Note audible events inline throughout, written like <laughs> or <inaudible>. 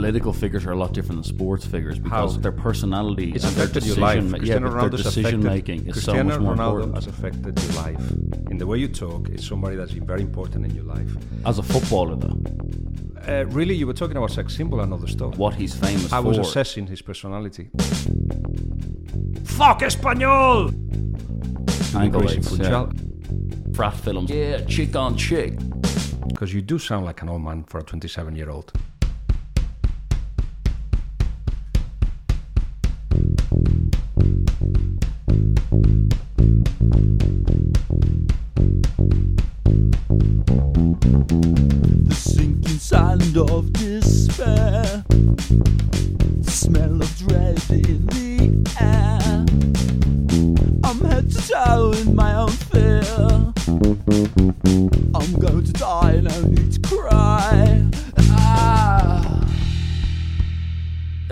political figures are a lot different than sports figures because How? their personality It's and their decision, life. yeah, their decision affected- making is so much more Ronaldo important. has affected your life. In the way you talk, it's somebody that's been very important in your life. As a footballer, though, Uh, really, you were talking about sex symbol and other stuff. what he's famous for. I for. was assessing his personality. Fuck español! Ankle Racing weights, Funchal. yeah. frat films. Yeah, chick on chick. Because you do sound like an old man for a 27 year old.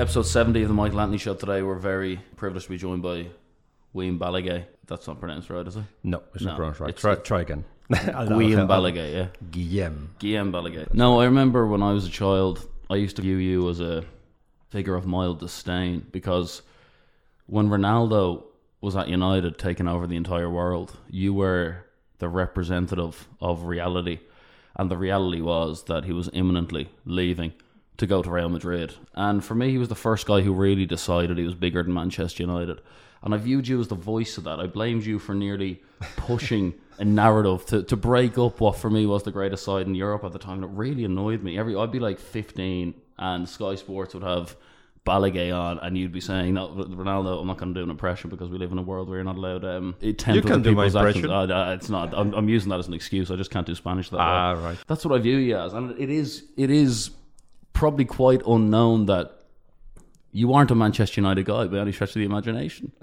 Episode 70 of the Michael Anthony Show today. We're very privileged to be joined by William Ballagay. That's not pronounced right, is it? No, it's No, not pronounced right. it's- Try, try again. <laughs> William Ballagay, yeah. Guillem. Guillem Balague. No, I remember when I was a child, I used to view you as a figure of mild disdain because when Ronaldo was at United taking over the entire world, you were the representative of reality. And the reality was that he was imminently leaving to go to Real Madrid. And for me, he was the first guy who really decided he was bigger than Manchester United. And I viewed you as the voice of that. I blamed you for nearly pushing a narrative to, to break up what for me was the greatest side in Europe at the time. And it really annoyed me. Every I'd be like 15 and Sky Sports would have Balague on, and you'd be saying, "No, Ronaldo, I'm not going to do an impression because we live in a world where you're not allowed um, You can do my impression. Uh, uh, it's not. I'm, I'm using that as an excuse. I just can't do Spanish that Ah, well. right. That's what I view you as, and it is. It is probably quite unknown that you aren't a Manchester United guy by any stretch of the imagination. <laughs>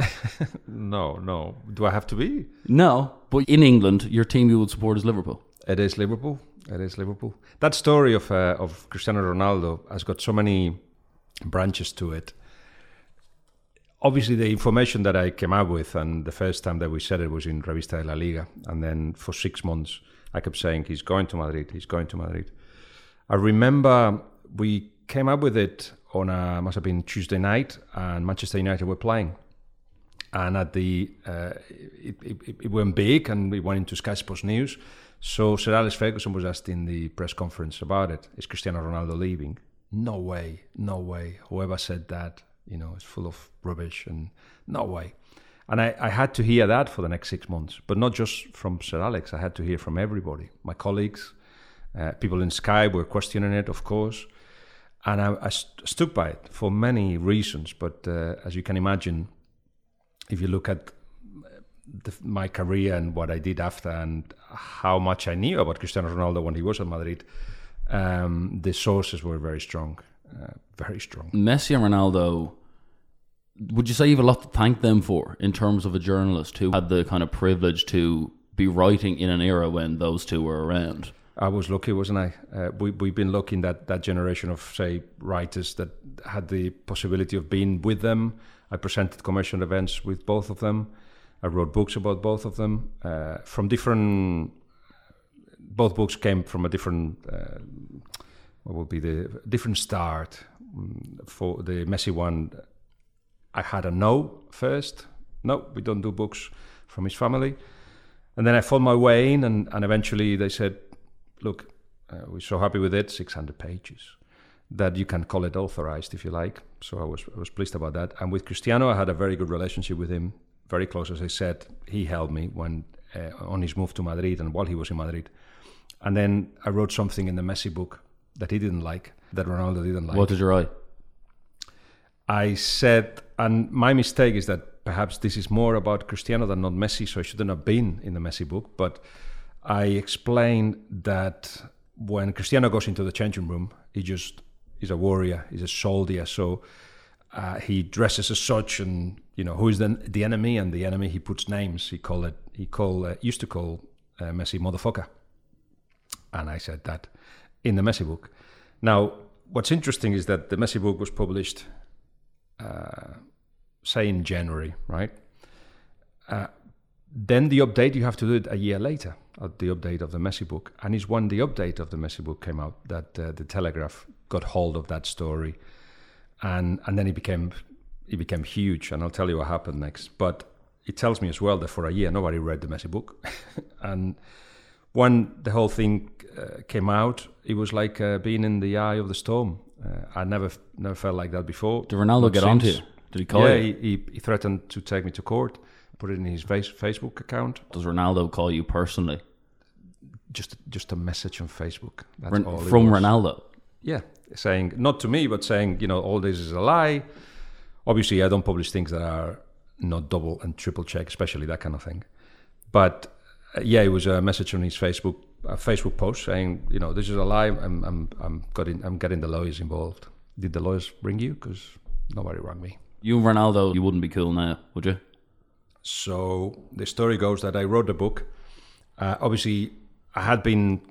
No, no. Do I have to be? no, but in England, your team you would support is Liverpool. It is Liverpool. It is Liverpool. That story of uh, of Cristiano Ronaldo has got so many branches to it. Obviously, the information that I came out with, and the first time that we said it was in Revista de la Liga, and then for six months I kept saying he's going to Madrid, he's going to Madrid. I remember we came up with it on a must have been Tuesday night, and Manchester United were playing, and at the uh, it, it, it went big, and we went into Sky Sports News. So Sir Alex Ferguson was asked in the press conference about it: Is Cristiano Ronaldo leaving? No way, no way. Whoever said that, you know, is full of rubbish, and no way. And I, I had to hear that for the next six months, but not just from Sir Alex. I had to hear from everybody, my colleagues, uh, people in Sky were questioning it, of course, and I, I st- stuck by it for many reasons. But uh, as you can imagine, if you look at the, my career and what I did after, and how much I knew about Cristiano Ronaldo when he was at Madrid, um, the sources were very strong, uh, very strong. Messi and Ronaldo, would you say you have a lot to thank them for in terms of a journalist who had the kind of privilege to be writing in an era when those two were around? I was lucky, wasn't I? Uh, we, we've been lucky in that, that generation of, say, writers that had the possibility of being with them. I presented commercial events with both of them. I wrote books about both of them uh, from different. Both books came from a different. Uh, what would be the different start Mm, for the Messi one? I had a no first. No, we don't do books from his family. And then I found my way in, and, and eventually they said, look, uh, we're so happy with it, 600 pages, that you can call it authorized if you like. So I was, I was pleased about that. And with Cristiano, I had a very good relationship with him, very close, as I said. He helped me when uh, on his move to Madrid and while he was in Madrid. And then I wrote something in the Messi book that he didn't like, that Ronaldo didn't like. What did you write? I said, and my mistake is that perhaps this is more about Cristiano than not Messi, so I shouldn't have been in the Messi book. But I explained that when Cristiano goes into the changing room, he just is a warrior, he's a soldier. So uh, he dresses as such, and you know who is the the enemy, and the enemy he puts names. He call it. He call uh, used to call uh, Messi motherfucker, and I said that in the Messi book. Now, what's interesting is that the Messi book was published uh, say in January, right? Uh, then the update you have to do it a year later at the update of the Messi book, and it's when the update of the Messi book came out that uh, the Telegraph got hold of that story, and and then it became it became huge, and I'll tell you what happened next. But it tells me as well that for a year nobody read the Messi book, <laughs> and when the whole thing uh, came out, it was like uh, being in the eye of the storm. Uh, I never never felt like that before. Did Ronaldo get onto you? Did he call yeah, you? he, he, he threatened to take me to court, put it in his face, Facebook account. Does Ronaldo call you personally? Just just a message on Facebook. All from. Ronaldo? Yeah, saying not to me, but saying you know all this is a lie. Obviously, I don't publish things that are not double and triple check, especially that kind of thing. But uh, yeah, it was a message on his Facebook a Facebook post saying you know this is a lie. I'm I'm I'm getting I'm getting the lawyers involved. Did the lawyers ring you? Because nobody rang me. You and Ronaldo, you wouldn't be cool now, would you? So the story goes that I wrote the book. Uh, obviously, I had been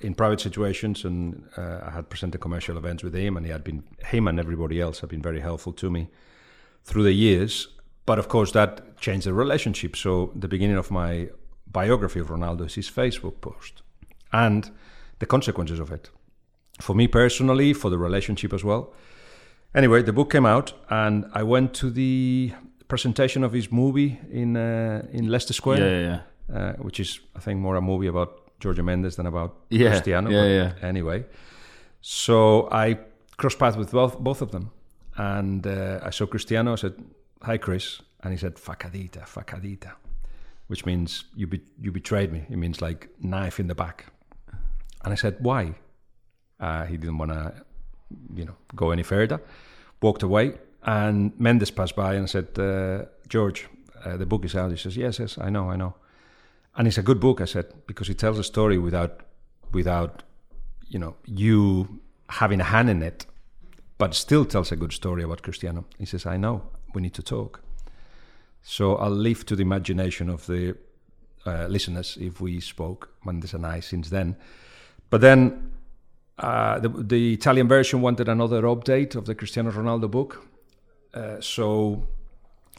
in private situations and uh, I had presented commercial events with him, and he had been him and everybody else have been very helpful to me through the years. But of course, that changed the relationship. So the beginning of my biography of Ronaldo is his Facebook post, and the consequences of it for me personally, for the relationship as well. Anyway, the book came out, and I went to the presentation of his movie in uh, in Leicester Square, Yeah, yeah, yeah. uh, which is I think more a movie about Jorge Mendes than about Yeah, Cristiano. yeah, but yeah. Anyway, so I crossed paths with both both of them, and uh, I saw Cristiano. I said, "Hi, Chris," and he said, "Facadita, facadita," which means you be- you betrayed me. It means like knife in the back. And I said, "Why?" Uh, he didn't want to, you know, go any further. Walked away, and Mendes passed by and said, uh, "George, uh, the book is out." He says, "Yes, yes, I know, I know." And it's a good book, I said, because it tells a story without, without, you know, you having a hand in it, but still tells a good story about Cristiano. He says, "I know. We need to talk." So I'll leave to the imagination of the uh, listeners if we spoke Mendes and I since then. But then uh, the, the Italian version wanted another update of the Cristiano Ronaldo book. Uh, so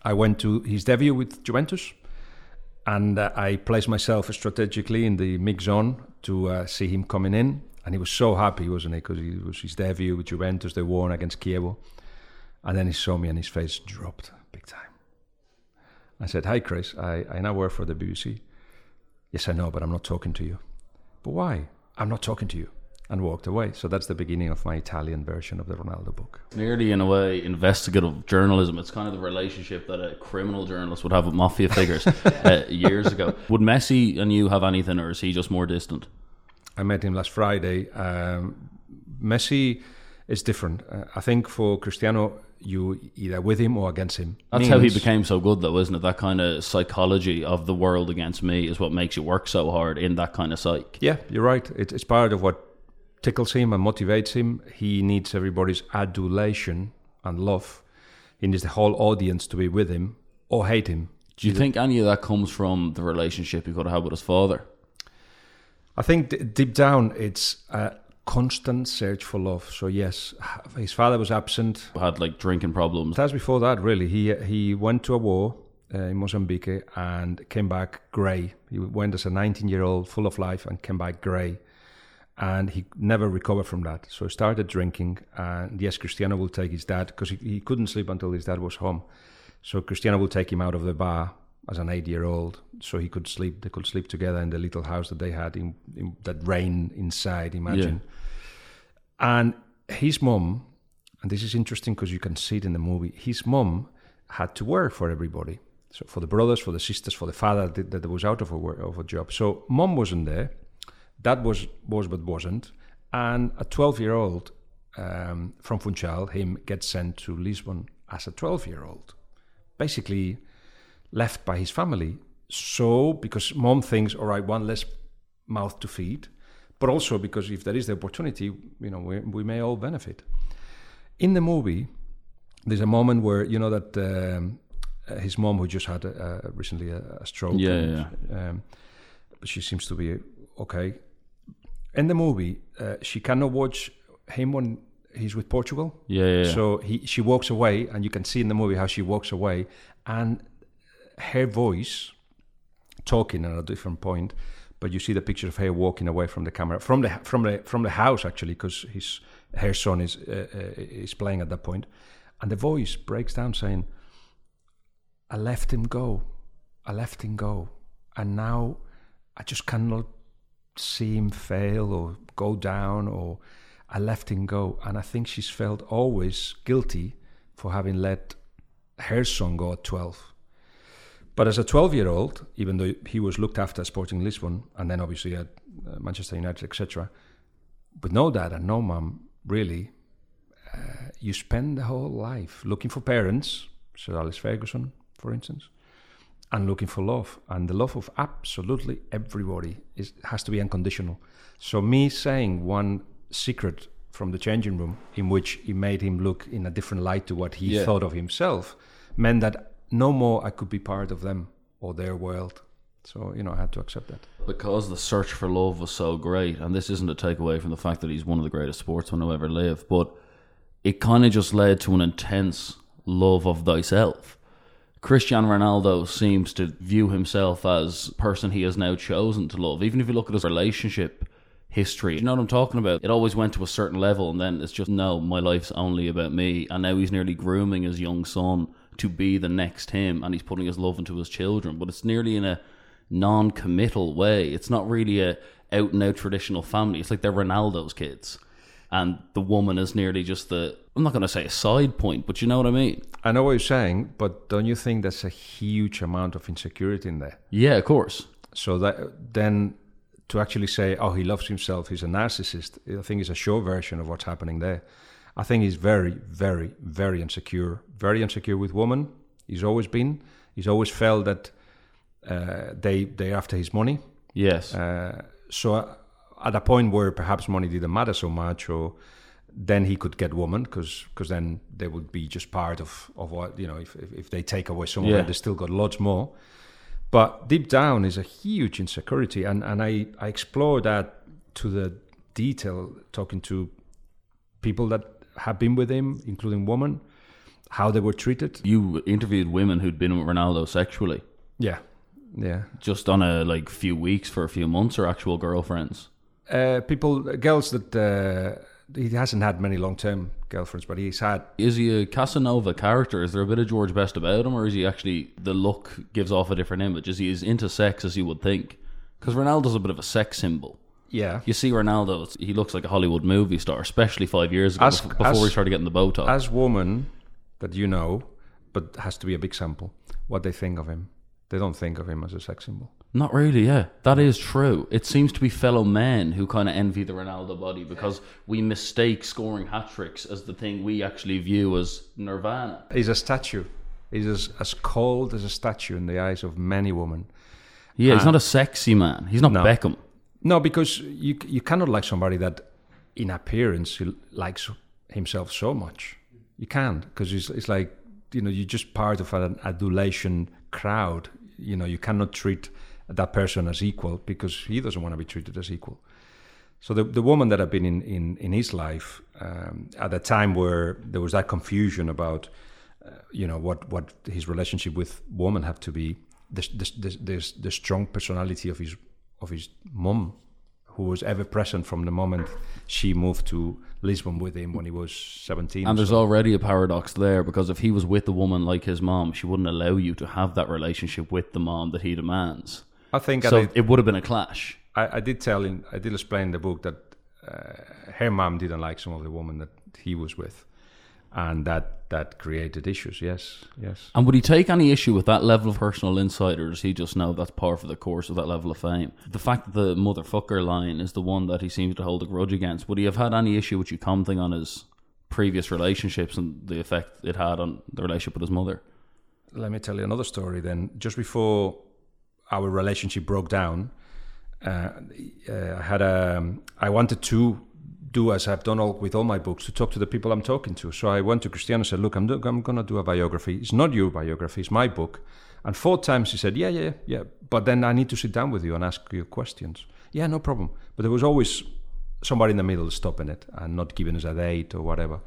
I went to his debut with Juventus and uh, I placed myself strategically in the mix zone to uh, see him coming in. And he was so happy, wasn't he? Because it was his debut with Juventus. They won against Chievo. And then he saw me and his face dropped big time. I said, Hi, Chris. I, I now work for the BBC. Yes, I know, but I'm not talking to you. But why? I'm not talking to you. And walked away. So that's the beginning of my Italian version of the Ronaldo book. Nearly in a way, investigative journalism. It's kind of the relationship that a criminal journalist would have with mafia figures <laughs> uh, years ago. Would Messi and you have anything, or is he just more distant? I met him last Friday. Um, Messi is different. Uh, I think for Cristiano, you either with him or against him. That's how he became so good, though, isn't it? That kind of psychology of the world against me is what makes you work so hard in that kind of psych. Yeah, you're right. It, it's part of what tickles him and motivates him. He needs everybody's adulation and love. He needs the whole audience to be with him or hate him. Do you think any of that comes from the relationship he could have with his father? I think d- deep down, it's a constant search for love. So yes, his father was absent. Had like drinking problems. That's before that, really. He he went to a war uh, in Mozambique and came back grey. He went as a 19 year old, full of life, and came back grey. And he never recovered from that. So he started drinking. And yes, Cristiano will take his dad because he, he couldn't sleep until his dad was home. So Cristiano will take him out of the bar as an eight year old so he could sleep. They could sleep together in the little house that they had in, in that rain inside, imagine. And his mom, and this is interesting because you can see it in the movie, his mom had to work for everybody. So for the brothers, for the sisters, for the father that, that was out of a, work, of a job. So mom wasn't there. Dad was, was but wasn't. And a 12 year old um, from Funchal, him, gets sent to Lisbon as a 12 year old. Basically left by his family. So, because mom thinks, all right, one less mouth to feed, but also because if there is the opportunity, you know, we, we may all benefit. In the movie, there's a moment where you know that um, uh, his mom, who just had a, a, recently a, a stroke, Yeah, and, Um, but she seems to be okay. In the movie, uh, she cannot watch him when he's with Portugal. Yeah, yeah. yeah. So he, she walks away, and you can see in the movie how she walks away, and her voice talking at a different point, but you see the picture of her walking away from the camera from the from the from the house actually because his her son is uh, uh, is playing at that point, and the voice breaks down saying, "I left him go, I left him go, and now I just cannot see him fail or go down or." I left him go, and I think she's felt always guilty for having let her son go at 12. But as a 12 year old, even though he was looked after at Sporting Lisbon and then obviously at uh, Manchester United, etc., with no dad and no mum, really, uh, you spend the whole life looking for parents, Sir Alex Ferguson, for instance, and looking for love. And the love of absolutely everybody is, has to be unconditional. So, me saying one secret from the changing room in which it made him look in a different light to what he Yeah. thought of himself meant that no more I could be part of them or their world. So, you know, I had to accept that. because the search for love was so great, and this isn't a takeaway from the fact that he's one of the greatest sportsmen who ever lived, but it kind of just led to an intense love of thyself. Cristiano Ronaldo seems to view himself as person he has now chosen to love. Even if you look at his relationship history, you know what I'm talking about? It always went to a certain level, and then it's just no, my life's only about me. And now he's nearly grooming his young son to be the next him, and he's putting his love into his children. But it's nearly in a non-committal way. It's not really a out and out traditional family. It's like they're Ronaldo's kids, and the woman is nearly just the. I'm not going to say a side point, but you know what I mean. I know what you're saying, but don't you think there's a huge amount of insecurity in there? Yeah, of course. So that then to actually say, oh, he loves himself, he's a narcissist, I think is a short version of what's happening there. I think he's very, very, very insecure. Very insecure with women. He's always been. He's always felt that uh, they they after his money. Yes. Uh, so at a point where perhaps money didn't matter so much, or then he could get woman because because then they would be just part of, of what you know if, if, if they take away some Yeah. of it they still got lots more but deep down is a huge insecurity and, and I, I explore that to the detail talking to people that have been with him including women how they were treated you interviewed women who'd been with Ronaldo sexually, yeah yeah just on a like few weeks for a few months, or actual girlfriends. uh, people girls that uh, he hasn't had many long-term girlfriends but he's had Is he a Casanova character? Is there a bit of George Best about him, or is he actually the look gives off a different image? Is he as into sex as you would think? Because Ronaldo's a bit of a sex symbol. yeah You see Ronaldo, he looks like a Hollywood movie star, especially five years ago, As- before as- he started getting the Botox. as woman that you know, but has to be a big sample, what they think of him. They don't think of him as a sex symbol. Not really, yeah. That is true. It seems to be fellow men who kind of envy the Ronaldo body because we mistake scoring hat tricks as the thing we actually view as nirvana. He's a statue. He's as, as cold as a statue in the eyes of many women. Yeah, he's not a sexy man. He's not No. Beckham. No, because you you cannot like somebody that, in appearance, likes himself so much. You can't because it's, it's like you know you're just part of an adulation crowd. You know you cannot treat that person as equal because he doesn't want to be treated as equal. So the the woman that had been in in, in his life um, at a time where there was that confusion about uh, you know what what his relationship with woman have to be the the, the, the, the strong personality of his of his mum who was ever present from the moment she moved to Lisbon with him when he was 17 And there's so. already a paradox there because if he was with a woman like his mom, she wouldn't allow you to have that relationship with the mom that he demands. I think So I, it would have been a clash. I, I did tell in I did explain in the book that uh, her mom didn't like some of the women that he was with and that that created issues yes yes And would he take any issue with that level of personal insight, or does he just know that's par for the course of that level of fame? The fact that the motherfucker line is the one that he seems to hold a grudge against, would he have had any issue with you commenting on his previous relationships and the effect it had on the relationship with his mother? let me tell you another story then. Just before our relationship broke down, uh, uh, I had a, I wanted to do as I've done all, with all my books to talk to the people I'm talking to. So I went to Cristiano and said, "Look, I'm, I'm going to do a biography. It's not your biography; it's my book." And four times he said, "Yeah, yeah, yeah." But then I need to sit down with you and ask you questions. Yeah, no problem. But there was always somebody in the middle stopping it and not giving us a date or whatever.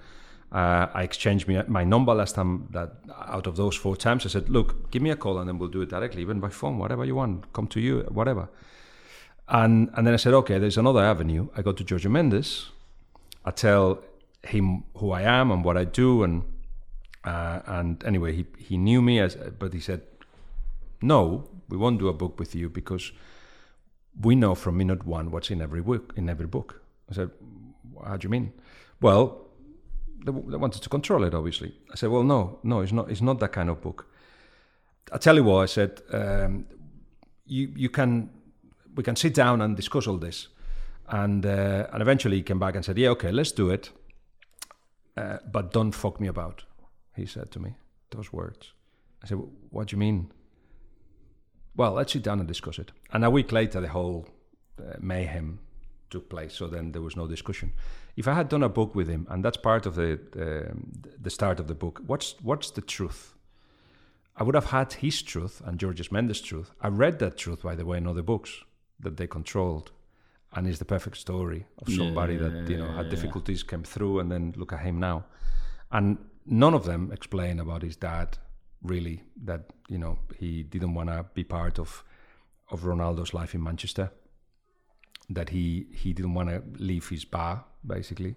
Uh, I exchanged me, my number last time. That out of those four times, I said, "Look, give me a call, and then we'll do it directly, even by phone, whatever you want. Come to you, whatever." And and then I said, "Okay, there's another avenue." I go to Jorge Mendes. I tell him who I am and what I do, and uh, and anyway, he he knew me as, but he said, "No, we won't do a book with you because we know from minute one what's in every book. In every book." I said, "How do you mean?" Well, they, wanted to control it, obviously. I said, "Well, no, no, it's not. It's not that kind of book." I tell you what, I said, um, "You you can we can sit down and discuss all this." And uh, and eventually he came back and said, "Yeah, okay, let's do it, uh, but don't fuck me about." He said to me those words. I said, "What do you mean?" Well, let's sit down and discuss it. And a week later, the whole uh, mayhem took place. So then there was no discussion. If I had done a book with him, and that's part of the um, the start of the book, what's what's the truth? I would have had his truth and Jorge Mendes' truth. I read that truth, by the way, in other books that they controlled, and it's the perfect story of somebody Yeah, that you know had difficulties, came through, and then look at him now. And none of them explain about his dad really that you know he didn't want to be part of of Ronaldo's life in Manchester. That he he didn't want to leave his bar basically.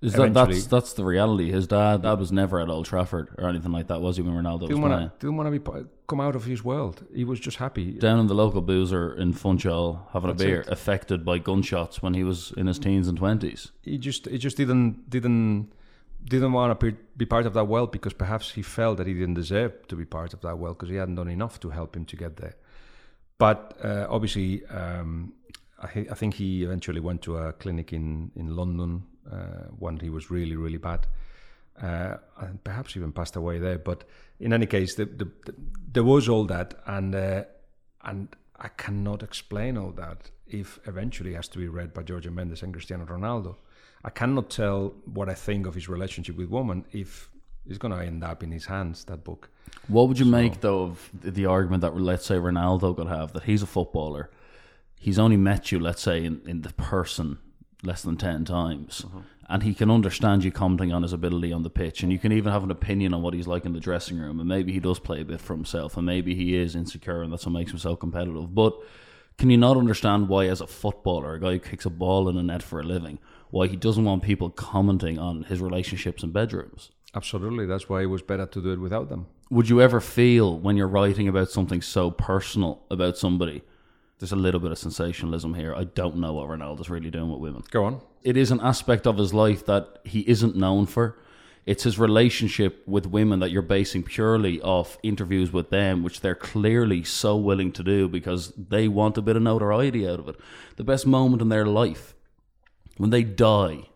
Is that, that's that's the reality. His dad, dad was never at Old Trafford or anything like that, was he? When Ronaldo was Didn't playing want to didn't want to be come out of his world. He was just happy. down in the local boozer in Funchal having That's a beer, it. affected by gunshots when he was in his teens and twenties. he just he just didn't didn't didn't want to be, be part of that world because perhaps he felt that he didn't deserve to be part of that world because he hadn't done enough to help him to get there. But uh, obviously, um, I, I think he eventually went to a clinic in in London uh, when he was really really bad, uh, and perhaps even passed away there. But in any case, the, the, the, there was all that, and uh, and I cannot explain all that if eventually it has to be read by Jorge Mendes and Cristiano Ronaldo. I cannot tell what I think of his relationship with women if it's going to end up in his hands. That book. What would you make though of the- the argument that let's say Ronaldo could have that he's a footballer, he's only met you, let's say, in, in the person less than ten times, mm-hmm. and he can understand you commenting on his ability on the pitch, and you can even have an opinion on what he's like in the dressing room, and maybe he does play a bit for himself, and maybe he is insecure, and that's what makes him so competitive. But can you not understand why, as a footballer, a guy who kicks a ball in a net for a living, why he doesn't want people commenting on his relationships and bedrooms? Absolutely, that's why it was better to do it without them. would you ever feel when you're writing about something so personal about somebody there's a little bit of sensationalism here. I don't know what ronaldo's really doing with women. Go on. it is an aspect of his life that he isn't known for. It's his relationship with women that you're basing purely off interviews with them which they're clearly so willing to do because they want a bit of notoriety out of it. The best moment in their life when they die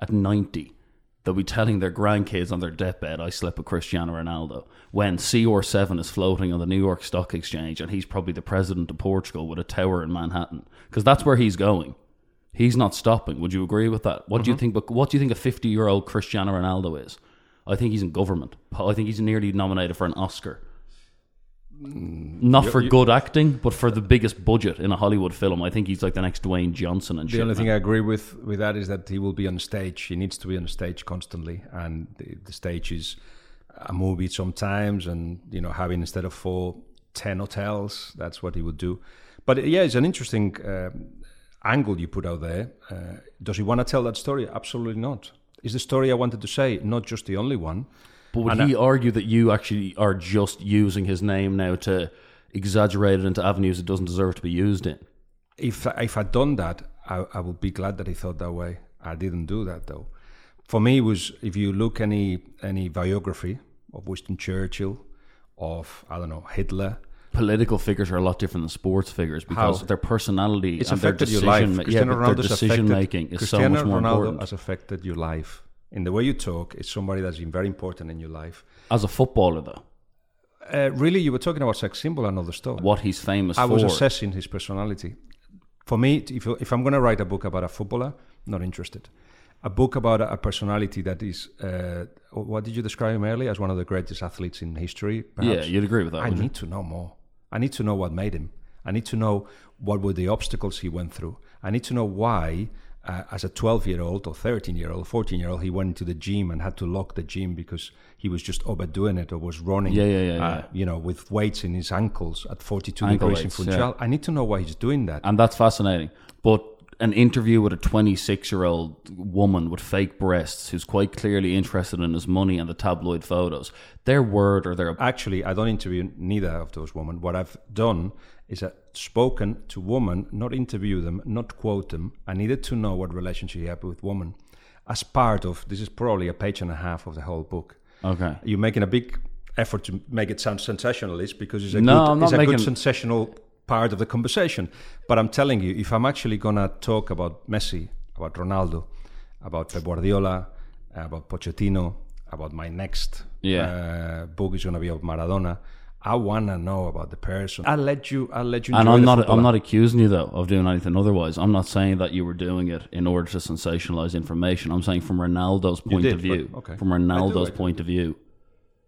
at 90, they'll be telling their grandkids on their deathbed, I slept with Cristiano Ronaldo. When CR7 is floating on the New York Stock Exchange and he's probably the president of Portugal with a tower in Manhattan. Because that's where he's going. He's not stopping. Would you agree with that? What do you mm-hmm. think? But what do you think a fifty-year-old Cristiano Ronaldo is? I think he's in government. I think he's nearly nominated for an Oscar. Not for good acting, but for the biggest budget in a Hollywood film. I think he's like the next Dwayne Johnson and The shit. only man. thing I agree with with that is that he will be on stage. He needs to be on stage constantly, and the, the stage is a movie sometimes, and you know having instead of four, ten hotels. That's what he would do. But yeah, it's an interesting um, angle you put out there. Uh, does he want to tell that story? Absolutely not. Is the story I wanted to say not just the only one? But would And he argue that you actually are just using his name now to exaggerate it into avenues it doesn't deserve to be used in? if if I'd done that, I, I would be glad that he thought that way. I didn't do that though. For me, it was if you look any any biography of Winston Churchill, of I don't know Hitler, Political figures are a lot different than sports figures because How? their personality it's and their affected your decision, life. ma- yeah, Cristiano their decision affected- making is so much more Ronaldo important. has affected your life in the way you talk. It's somebody that's been very important in your life. As a footballer, though, Uh, really, you were talking about sex symbol and other stuff. what he's famous I for. was assessing his personality. For me, if, if I'm going to write a book about a footballer, not interested. A book about a, a personality that is, uh, what did you describe him earlier as one of the greatest athletes in history? yeah, you'd agree with that. I wouldn't you? need to know more. I need to know what made him. I need to know what were the obstacles he went through. I need to know why uh, as a 12 year old or 13 year old, 14 year old, he went into the gym and had to lock the gym because he was just overdoing it or was running, Yeah, yeah, yeah, uh, yeah. you know, with weights in his ankles at 42 Ankle degrees weights, in yeah. Funchal. I need to know why he's doing that. and that's fascinating. But an interview with a 26 year old woman with fake breasts who's quite clearly interested in his money and the tabloid photos, their word or their Actually, I don't interview neither of those women. What I've done is I've spoken to women, not interview them, not quote them. I needed to know what relationship he had with women. As part of this is probably a page and a half of the whole book. okay. You're making a big effort to make it sound sensationalist because it's a No, good, it's a making- good sensational part of the conversation. But I'm telling you, if I'm actually gonna talk about Messi, about Ronaldo, about Pep Guardiola, about Pochettino, about my next Yeah. uh, book is gonna be about Maradona. I wanna know about the person. I'll let you. I'll let you. And I'm not. I'm not accusing you though of doing anything otherwise. I'm not saying that you were doing it in order to sensationalize information. I'm saying from Ronaldo's point did, of view. but- okay. From I do, Ronaldo's I do. point of view.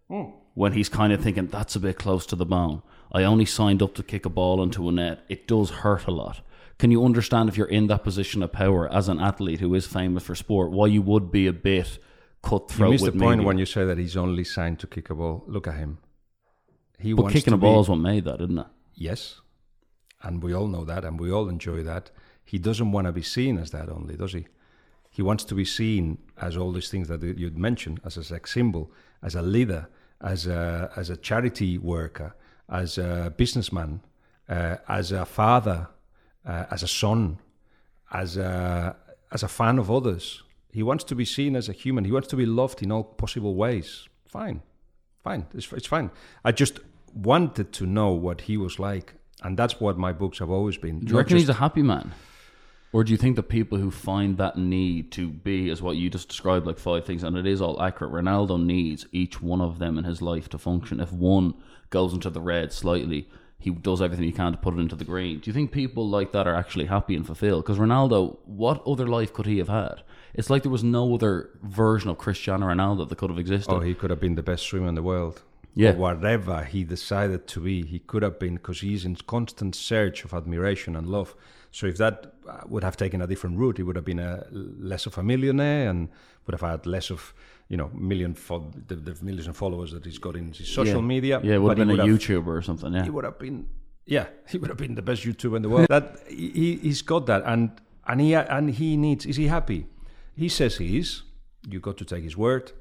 Hmm. When he's kind of thinking that's a bit close to the bone. I only signed up to kick a ball into a net. It does hurt a lot. Can you understand if you're in that position of power as an athlete who is famous for sport, why you would be a bit cutthroat You missed the point media? when you say that he's only signed to kick a ball. Look at him. He But wants kicking to a ball is what made that, isn't it? Yes. And we all know that and we all enjoy that. He doesn't want to be seen as that only, does he? He wants to be seen as all these things that you'd mentioned, as a sex symbol, as a leader, as a, as a charity worker, as a businessman, uh, as a father, uh, as a son, as a, as a fan of others. He wants to be seen as a human. He wants to be loved in all possible ways. Fine, fine, it's, it's fine. I just wanted to know what he was like, and that's what my books have always been. Do you reckon he's a happy man? Or do you think the people who find that need to be as what you just described, like five things, and it is all accurate, Ronaldo needs each one of them in his life to function. If one goes into the red slightly, he does everything he can to put it into the green. Do you think people like that are actually happy and fulfilled? Because Ronaldo, what other life could he have had? It's like there was no other version of Cristiano Ronaldo that could have existed. Oh, he could have been the best swimmer in the world. Yeah. Whatever he decided to be, he could have been because he's in constant search of admiration and love. So if that uh, would have taken a different route, he would have been a less of a millionaire and would have had less of you know million fo- the, the millions of followers that he's got in his social yeah. media. Yeah, would have been a YouTuber or something. Yeah. he would have been yeah <laughs> he would have been the best youtuber in the world that he, he's got that and and he and he needs is he happy he says he is you got to take his word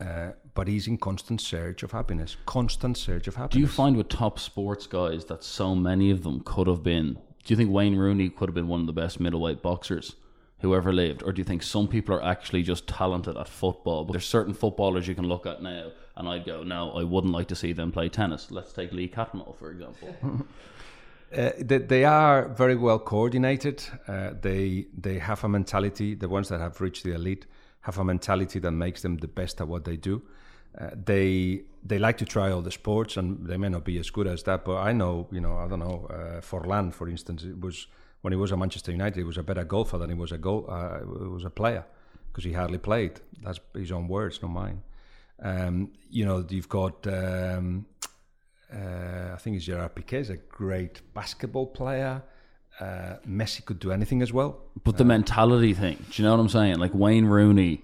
uh, but he's in constant search of happiness constant search of happiness Do you find with top sports guys that so many of them could have been? Do you think Wayne Rooney could have been one of the best middleweight boxers who ever lived, or do you think some people are actually just talented at football? But there's certain footballers you can look at now, and I'd go, no, I wouldn't like to see them play tennis. Let's take Lee Catmull for example. <laughs> Uh, they, they are very well coordinated. Uh, they they have a mentality. The ones that have reached the elite have a mentality that makes them the best at what they do. Uh, they they like to try all the sports, and they may not be as good as that. But I know, you know, I don't know. Uh, Forlan, for instance, it was when he was at Manchester United, he was a better golfer than he was a goal. Uh, he was a player because he hardly played. That's his own words, not mine. Um, you know, you've got. Um, uh, I think it's Gerard Piqué is a great basketball player. Uh, Messi could do anything as well. But the mentality thing, do you know what I'm saying? Like Wayne Rooney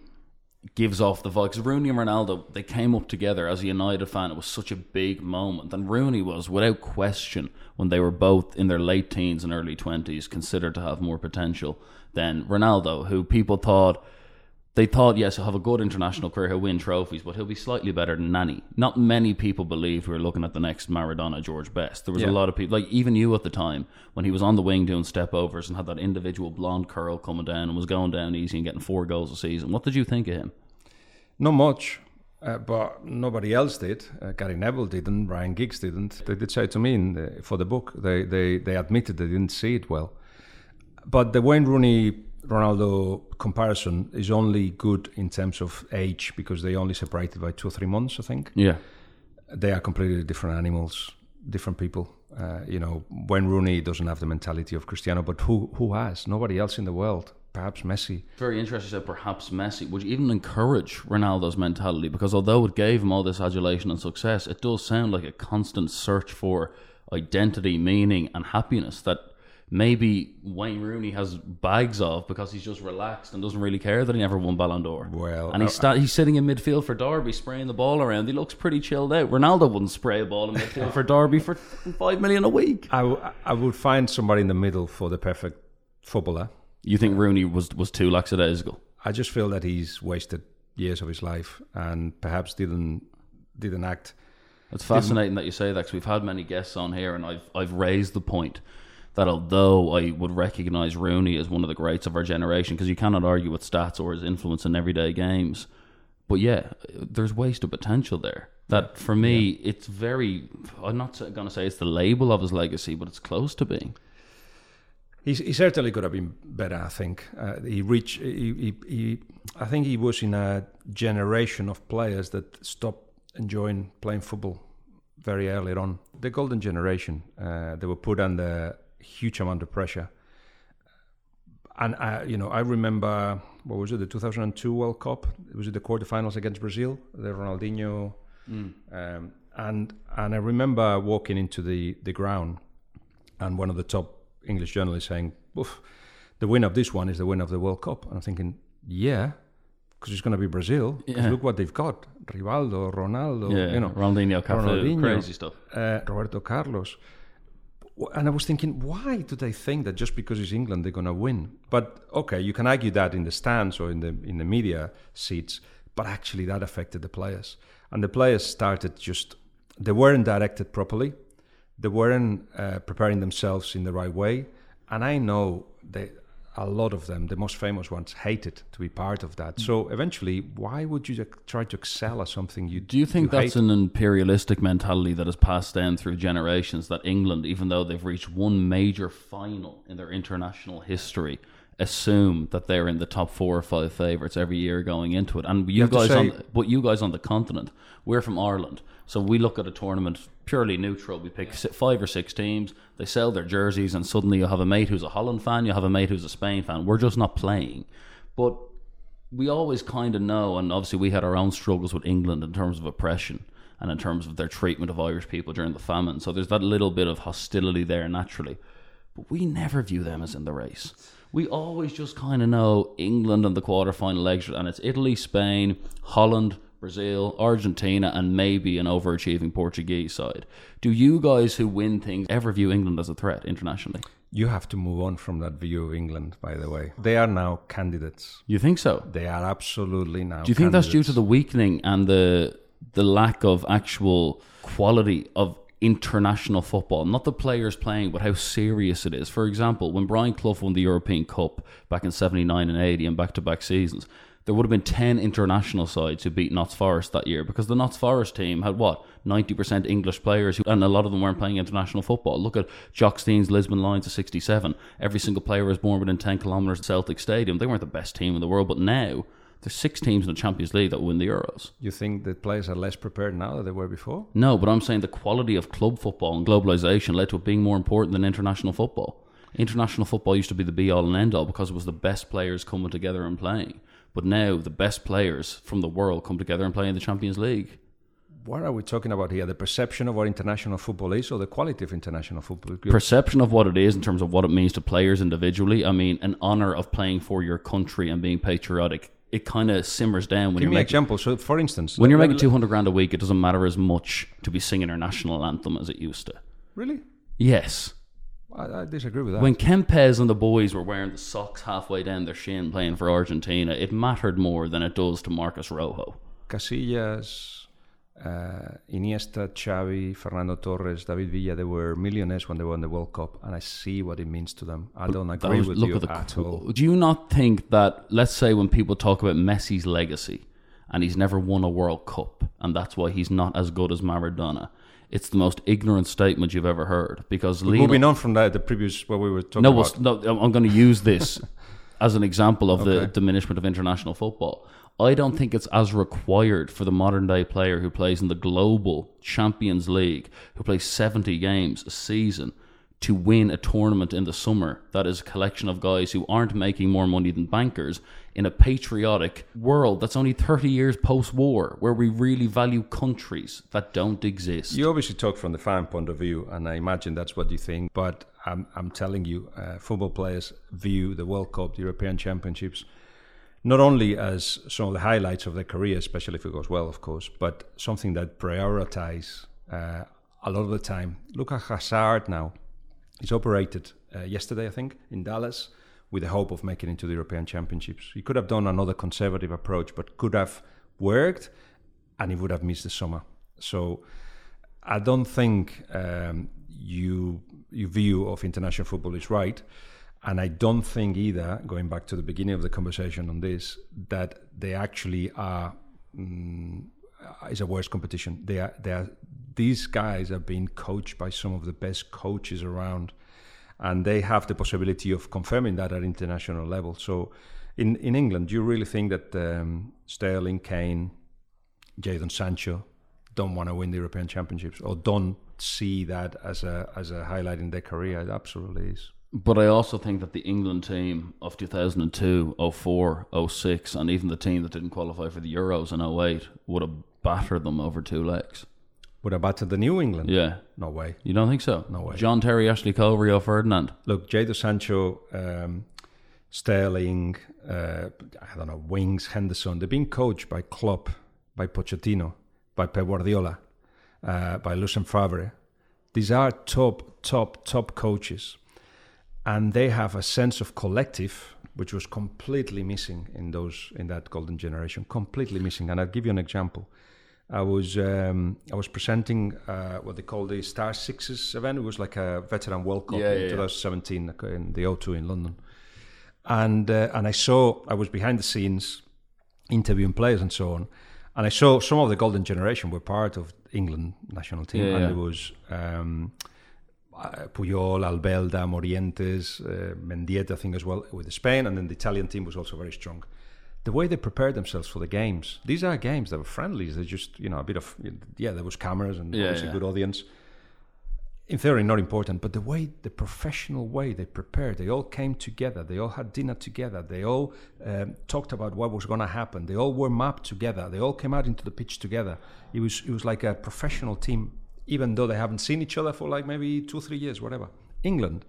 gives off the vibe. Because Rooney and Ronaldo, they came up together as a United fan. It was such a big moment. And Rooney was, without question, when they were both in their late teens and early 20s, considered to have more potential than Ronaldo, who people thought. They thought, yes, he'll have a good international career, he'll win trophies, but he'll be slightly better than Nani. Not many people believed we were looking at the next Maradona, George Best. There was Yeah. a lot of people, like even you at the time, when he was on the wing doing step overs and had that individual blonde curl coming down and was going down easy and getting four goals a season. What did you think of him? Not much, uh, but nobody else did. Uh, Gary Neville didn't. Ryan Giggs didn't. They did say to me in the, for the book, they, they, they admitted they didn't see it well. But the Wayne Rooney Ronaldo comparison is only good in terms of age because they only separated by two or three months, I think. Yeah. they are completely different animals, different people. Uh, you know, Wayne Rooney doesn't have the mentality of Cristiano, but who who has? Nobody else in the world. Perhaps Messi. Very interesting. Said perhaps Messi. Would you even encourage Ronaldo's mentality? Because although it gave him all this adulation and success, it does sound like a constant search for identity, meaning, and happiness that maybe Wayne Rooney has bags of because he's just relaxed and doesn't really care that he never won Ballon d'Or. Well, and he's sta- he's sitting in midfield for Derby, spraying the ball around. He looks pretty chilled out. Ronaldo wouldn't spray a ball in midfield for Derby for five million a week. I, w- I would find somebody in the middle for the perfect footballer. You think Rooney was was too lackadaisical? I just feel that he's wasted years of his life and perhaps didn't didn't act. It's fascinating that you say that because we've had many guests on here, and I've I've raised the point that although I would recognise Rooney as one of the greats of our generation, because you cannot argue with stats or his influence in everyday games, but yeah, there's wasted potential there. That for me, it's very. I'm not going to say it's the label of his legacy, but it's close to being. He's, he certainly could have been better. I think uh, he reached. He, he, he, I think he was in a generation of players that stopped enjoying playing football very early on. The golden generation. Uh, they were put under huge amount of pressure. And I, you know, I remember what was it, the 2002 World Cup? Was it was the quarterfinals against Brazil, the Ronaldinho, Mm. um, and and I remember walking into the the ground, and one of the top English journalists saying, Oof, "The winner of this one is the winner of the World Cup." And I'm thinking, yeah, because it's going to be Brazil. Yeah. look what they've got: Rivaldo, Ronaldo, Yeah, you know, Ronaldinho, Ronaldinho. crazy stuff. uh, Roberto Carlos. And I was thinking, why do they think that just because it's England they're going to win? But okay, you can argue that in the stands or in the in the media seats, but actually that affected the players, and the players started just they weren't directed properly, they weren't uh, preparing themselves in the right way, and I know they. A lot of them, the most famous ones, hated to be part of that. So eventually, why would you try to excel at something you Do you think that's hate? an imperialistic mentality that has passed down through generations that England, even though they've reached one major final in their international history, assume that they're in the top four or five favourites every year going into it? And you, to guys on, say- but you guys on the continent, we're from Ireland, so we look at a tournament purely neutral. We pick si- five or six teams, they sell their jerseys, and suddenly you have a mate who's a Holland fan, you have a mate who's a Spain fan. We're just not playing, but we always kind of know, and obviously we had our own struggles with England in terms of oppression and in terms of their treatment of Irish people during the famine. So there's that little bit of hostility there naturally. But we never view them as in the race. We always just kind of know England and the quarterfinal legs, and it's Italy, Spain, Holland, Brazil, Argentina, and maybe an overachieving Portuguese side. Do you guys who win things ever view England as a threat internationally? You have to move on from that view of England, by the way. They are now candidates. You think so? They are absolutely now. Do you think that's due to the weakening and the the lack of actual quality of international football? Not the players playing, but how serious it is. For example, when Brian Clough won the European Cup back in '79 and '80 and back-to-back seasons, there would have been ten international sides who beat Notts Forest that year because the Notts Forest team had what ninety percent English players, who, and a lot of them weren't playing international football. Look at Jock Stein's Lisbon Lions of '67. Every single player was born within ten kilometres of Celtic Stadium. They weren't the best team in the world, but now. There's six teams in the Champions League that win the Euros. You think the players are less prepared now than they were before? No, but I'm saying the quality of club football and globalization led to it being more important than international football. International football used to be the be all and end all because it was the best players coming together and playing. But now the best players from the world come together and play in the Champions League. What are we talking about here? The perception of what international football is, or the quality of international football? Perception of what it is in terms of what it means to players individually. I mean, an honor of playing for your country and being patriotic. It kind of simmers down when Give you're me making example. So, for instance, when you're making 200 grand a week. It doesn't matter as much to be singing our national anthem as it used to. really, Yes. I, I disagree with that. When Kempes and the boys were wearing the socks halfway down their shin playing for Argentina, it mattered more than it does to Marcos Rojo. Casillas, uh, Iniesta, Xavi, Fernando Torres, David Villa, they were millionaires when they won the World Cup, and I see what it means to them. I don't agree Those- with look you at the at all. Do you not think that, let's say, when people talk about Messi's legacy and he's never won a World Cup, and that's why he's not as good as Maradona, it's the most ignorant statement you've ever heard. Because Lionel, Moving on from that, the previous what we were talking no, about. no, I'm going to use this <laughs> as an example of the diminishment of international football. I don't think it's as required for the modern day player who plays in the global Champions League, who plays 70 games a season, to win a tournament in the summer that is a collection of guys who aren't making more money than bankers in a patriotic world that's only 30 years post war, where we really value countries that don't exist. You obviously talk from the fan point of view, and I imagine that's what you think. But I'm, I'm telling you, uh, football players view the World Cup, the European Championships, not only as some of the highlights of their career, especially if it goes well, of course, but something that prioritize uh, a lot of the time. Look at Hazard now. He's operated uh, yesterday, I think, in Dallas with the hope of making it to the European Championships. He could have done another conservative approach, but could have worked and he would have missed the summer. So I don't think um, you your view of international football is right. And I don't think either, going back to the beginning of the conversation on this, that they actually are mm, is a worse competition. They are they are these guys are being coached by some of the best coaches around, and they have the possibility of confirming that at international level. So, in in England, do you really think that um, Sterling, Kane, Jadon Sancho don't want to win the European Championships or don't see that as a as a highlight in their career? It absolutely is. But I also think that the England team of 2002, 04, 06, and even the team that didn't qualify for the Euros in 08 would have battered them over two legs. Would have to the New England? Yeah. No way. You don't think so? No way. John Terry, Ashley Cole, Rio Ferdinand. Look, Jadon Sancho, um, Sterling, uh, I don't know, Winks, Henderson, they've been coached by Klopp, by Pochettino, by Pep Guardiola, uh, by Lucien Favre. These are top, top, top coaches. And they have a sense of collective, which was completely missing in those in that golden generation, completely missing. And I'll give you an example. I was um, I was presenting uh, what they call the Star Sixes event. It was like a veteran World Cup Yeah, in yeah, yeah. 2017 in the O2 in London, and uh, and I saw I was behind the scenes interviewing players and so on, and I saw some of the golden generation were part of England national team, and it was. Um, uh, Puyol, Albelda, Morientes, uh, Mendieta, I think as well with Spain, and then the Italian team was also very strong. The way they prepared themselves for the games, these are games that were friendlies. They're just you know a bit of yeah, there was cameras and Yeah, obviously yeah. good audience. In theory, not important, but the way the professional way they prepared, they all came together. They all had dinner together. They all um, talked about what was going to happen. They all were mapped together. They all came out into the pitch together. It was it was like a professional team, even though they haven't seen each other for like maybe two, three years, whatever. England,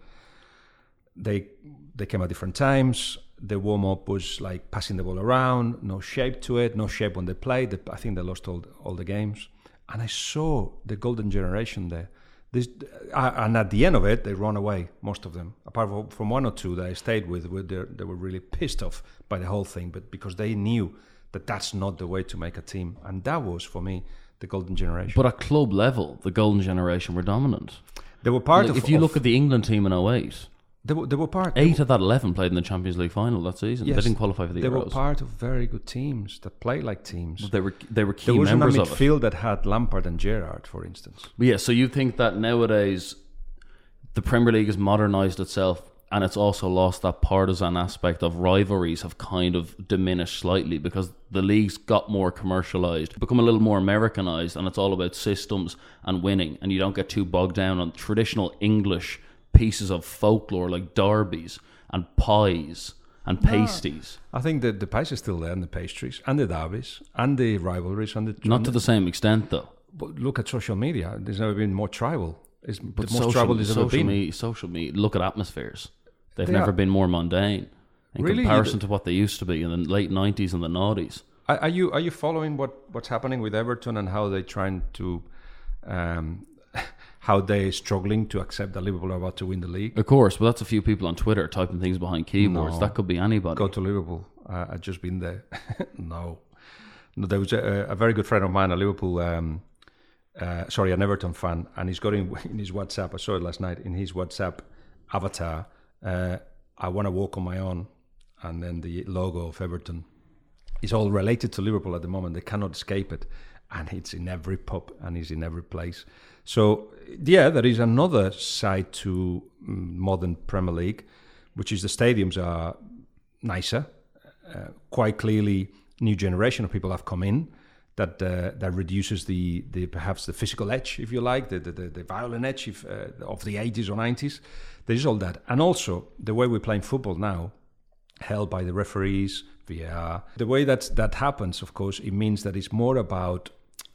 they they came at different times. The warm up was like passing the ball around, no shape to it, no shape when they played. I think they lost all all the games, and I saw the golden generation there. This, uh, and at the end of it, they run away, most of them. Apart from, one or two that I stayed with, where they were really pissed off by the whole thing, but because they knew that that's not the way to make a team, and that was for me the golden generation. But at club level, the golden generation were dominant. they were part Like, of. if you of- look at the England team in 08, they were, they were part. eight of that 11 played in the Champions League final that season. Yes, they didn't qualify for the they were part of very good teams that play like teams. But they were they were key There wasn't a members of it. midfield that had Lampard and Gerrard, for instance. But yeah, so you think that nowadays the Premier League has modernized itself and it's also lost that partisan aspect of rivalries have kind of diminished slightly because the league's got more commercialized, become a little more Americanized, and it's all about systems and winning, and you don't get too bogged down on traditional English pieces of folklore like derbies and pies and pasties. I think that the pies are still there, and the pastries, and the derbies, and the rivalries, and the. Not to the same extent though. But look at social media. There's never been more tribal. It's But the most social, tribal there's ever social been. media, social media. Look at atmospheres; they've They never are- been more mundane in Really? Comparison d- to what they used to be in the late '90s and the '90s. Are, are you are you following what what's happening with Everton and how they're trying to, um, how they're struggling to accept that Liverpool are about to win the league? Of course, but that's a few people on Twitter typing things behind keyboards. No. That could be anybody. Go to Liverpool. Uh, I've just been there. <laughs> no. no, there was a, a very good friend of mine, a Liverpool, um, uh, sorry, an Everton fan, and he's got in, <laughs> in his WhatsApp. I saw it last night in his WhatsApp avatar. Uh, I want to walk on my own, and then the logo of Everton. It's all related to Liverpool at the moment. They cannot escape it, and it's in every pub and it's in every place. So yeah, there is another side to mm, modern Premier League, which is the stadiums are nicer. Uh, quite clearly, new generation of people have come in that uh, that reduces the, the perhaps the physical edge, if you like, the the, the, violent edge if, uh, of the 80s or 90s. There is all that, and also the way we're playing football now, held by the referees, VAR. The way that that happens, of course, it means that it's more about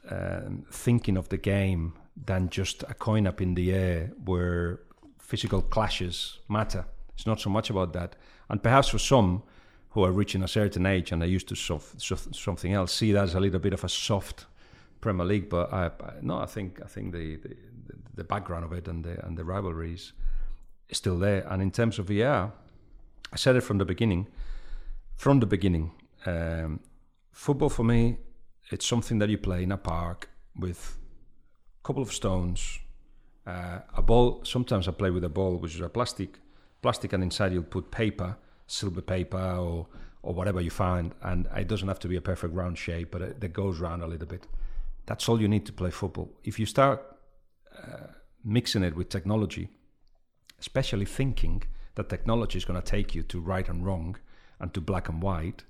um, thinking of the game than just a coin up in the air where physical clashes matter. It's not so much about that. And perhaps for some who are reaching a certain age and are used to soft, something else, see that as a little bit of a soft Premier League. But I, I, no, I think I think the, the the background of it and the and the rivalries is still there. And in terms of VR, I said it from the beginning. From the beginning, um, football for me, it's something that you play in a park with couple of stones, uh, a ball. Sometimes I play with a ball which is a plastic, plastic, and inside you'll put paper, silver paper, or or whatever you find, and it doesn't have to be a perfect round shape, but it, it goes round a little bit. That's all you need to play football. If you start uh, mixing it with technology, especially thinking that technology is going to take you to right and wrong and to black and white,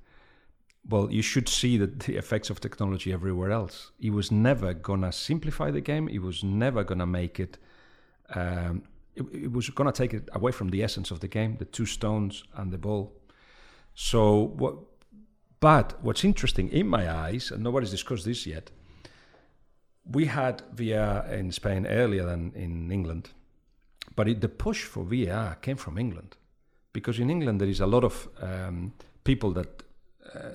well, you should see the, the effects of technology everywhere else. He was never to simplify the game. He was never to make it. Um, it, it was to take it away from the essence of the game, the two stones and the ball. So what? But what's interesting in my eyes, and nobody's discussed this yet, we had VR in Spain earlier than in England, but it, the push for VR came from England, because in England there is a lot of um, people that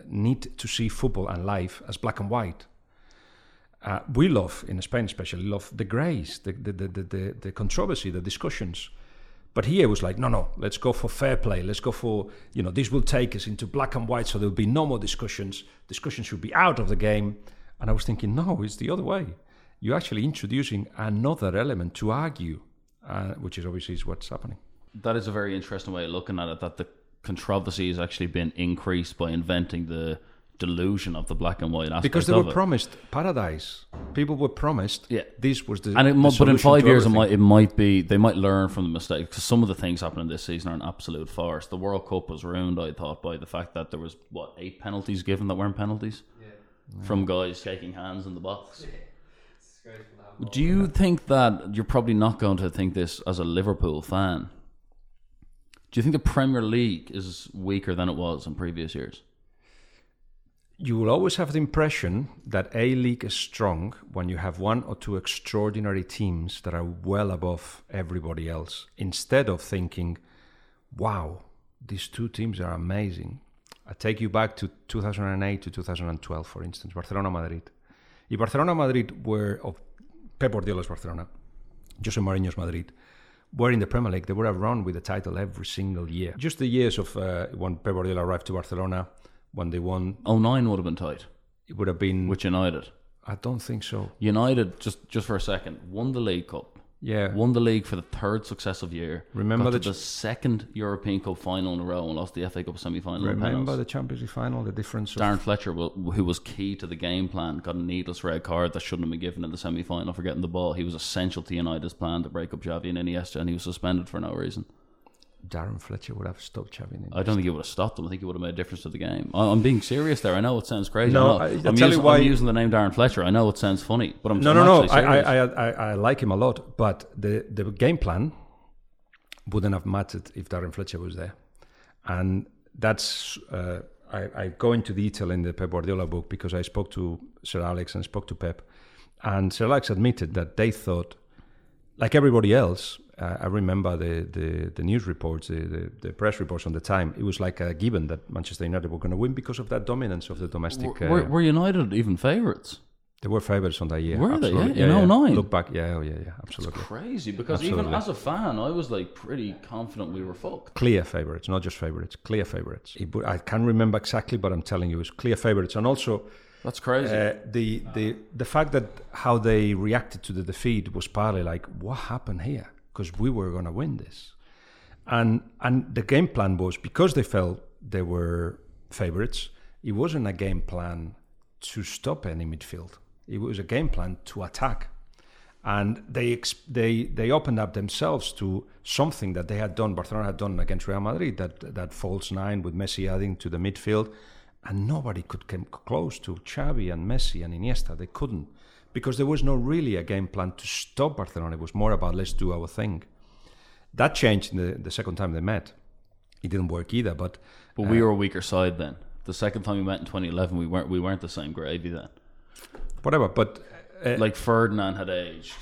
need to see football and life as black and white. Uh, we love, in Spain especially, love the greys, the, the, the, the, the controversy, the discussions. But here it was like, no, no, let's go for fair play. Let's go for, you know, this will take us into black and white, so there'll be no more discussions. Discussions should be out of the game. And I was thinking, no, it's the other way. You're actually introducing another element to argue, uh, which is obviously is what's happening. That is a very interesting way of looking at it. That the controversy has actually been increased by inventing the delusion of the black and white aspect Because they of were it. promised paradise. People were promised Yeah. this was the and it, the but in five to years, it might it might be they might learn from the mistake because some of the things happening this season are an absolute farce. The World Cup was ruined, I thought, by the fact that there was what eight penalties given that weren't penalties from guys shaking hands in the box. <laughs> Do you think that you're probably not going to think this as a Liverpool fan? Do you think the Premier League is weaker than it was in previous years? you will always have the impression that A League is strong when you have one or two extraordinary teams that are well above everybody else, instead of thinking, wow, these two teams are amazing. I take you back to 2008 to 2012, for instance, Barcelona Madrid. If Barcelona Madrid were of Pep Guardiola's Barcelona, Jose Mourinho's Madrid, were in the Premier League, they would have run with the title every single year. Just the years of uh, when Pep Guardiola arrived to Barcelona, when they won, Oh nine would have been tight it would have been. Which United. I don't think so. United, just just for a second, won the League Cup. Yeah. Won the league for the third successive year. Remember the the second European Cup final in a row and lost the FA Cup semi final. Remember the Champions League final, the difference of Darren Fletcher, who was key to the game plan, got a needless red card that shouldn't have been given in the semi final for getting the ball. He was essential to United's plan to break up Xavi and Iniesta, and he was suspended for no reason. Darren Fletcher would have stopped Xavi. in- I don't think it would have stopped him. I think it would have made a difference to the game. I- I'm being serious there. I know it sounds crazy. No, I I- know. I'll I'm, tell using, you why- I'm using the name Darren Fletcher. I know it sounds funny, but I'm No, I'm no, no. I, I. I, I, I like him a lot, but the, the game plan wouldn't have mattered if Darren Fletcher was there. And that's, uh, I, I go into detail in the Pep Guardiola book because I spoke to Sir Alex and spoke to Pep. And Sir Alex admitted that they thought, like everybody else, I remember the, the, the news reports, the, the, the press reports on the time. It was like a given that Manchester United were going to win because of that dominance of the domestic. were, uh, were, were United even favourites? They were favourites on that year. Were they? absolutely. Yeah, in 09? Look back, yeah, oh, yeah, yeah, absolutely. Crazy because even as a fan, I was like pretty confident we were fucked. Clear favourites, not just favourites, clear favourites. I can't remember exactly, but I'm telling you, it was clear favourites. And also, That's crazy. uh, the, the, the fact that how they reacted to the defeat was partly like, what happened here? Because we were going to win this. And, and the game plan was because they felt they were favourites, it wasn't a game plan to stop any midfield. It was a game plan to attack. And they they they opened up themselves to something that they had done. Barcelona had done against Real Madrid. That that false nine with Messi adding to the midfield, and nobody could come close to Xavi and Messi and Iniesta. They couldn't because there was no really a game plan to stop Barcelona. It was more about let's do our thing. That changed in the, the second time they met. It didn't work either. But but we were a weaker side then. The second time we met in 2011, we weren't we weren't the same gravy then. whatever. But uh, Like Ferdinand had aged,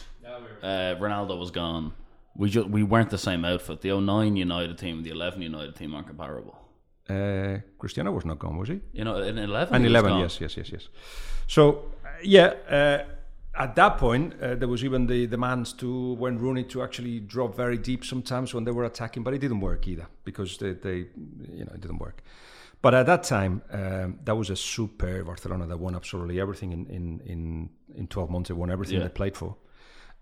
uh, Ronaldo was gone. We just we weren't the same outfit. The 09 United team and the 11 United team aren't comparable. Uh, Cristiano was not gone, was he? You know, in 11. And he was 11, gone. yes, yes, yes, yes. So, uh, yeah, uh, at that point, uh, there was even the demands to when Rooney to actually drop very deep sometimes when they were attacking, but it didn't work either because they, they you know, it didn't work. But at that time, um, that was a super Barcelona that won absolutely everything in, in, in, in 12 months. They won everything Yeah. they played for.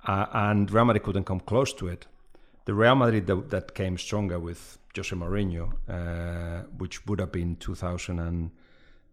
Uh, and Real Madrid couldn't come close to it. The Real Madrid that, that came stronger with Jose Mourinho, uh, which would have been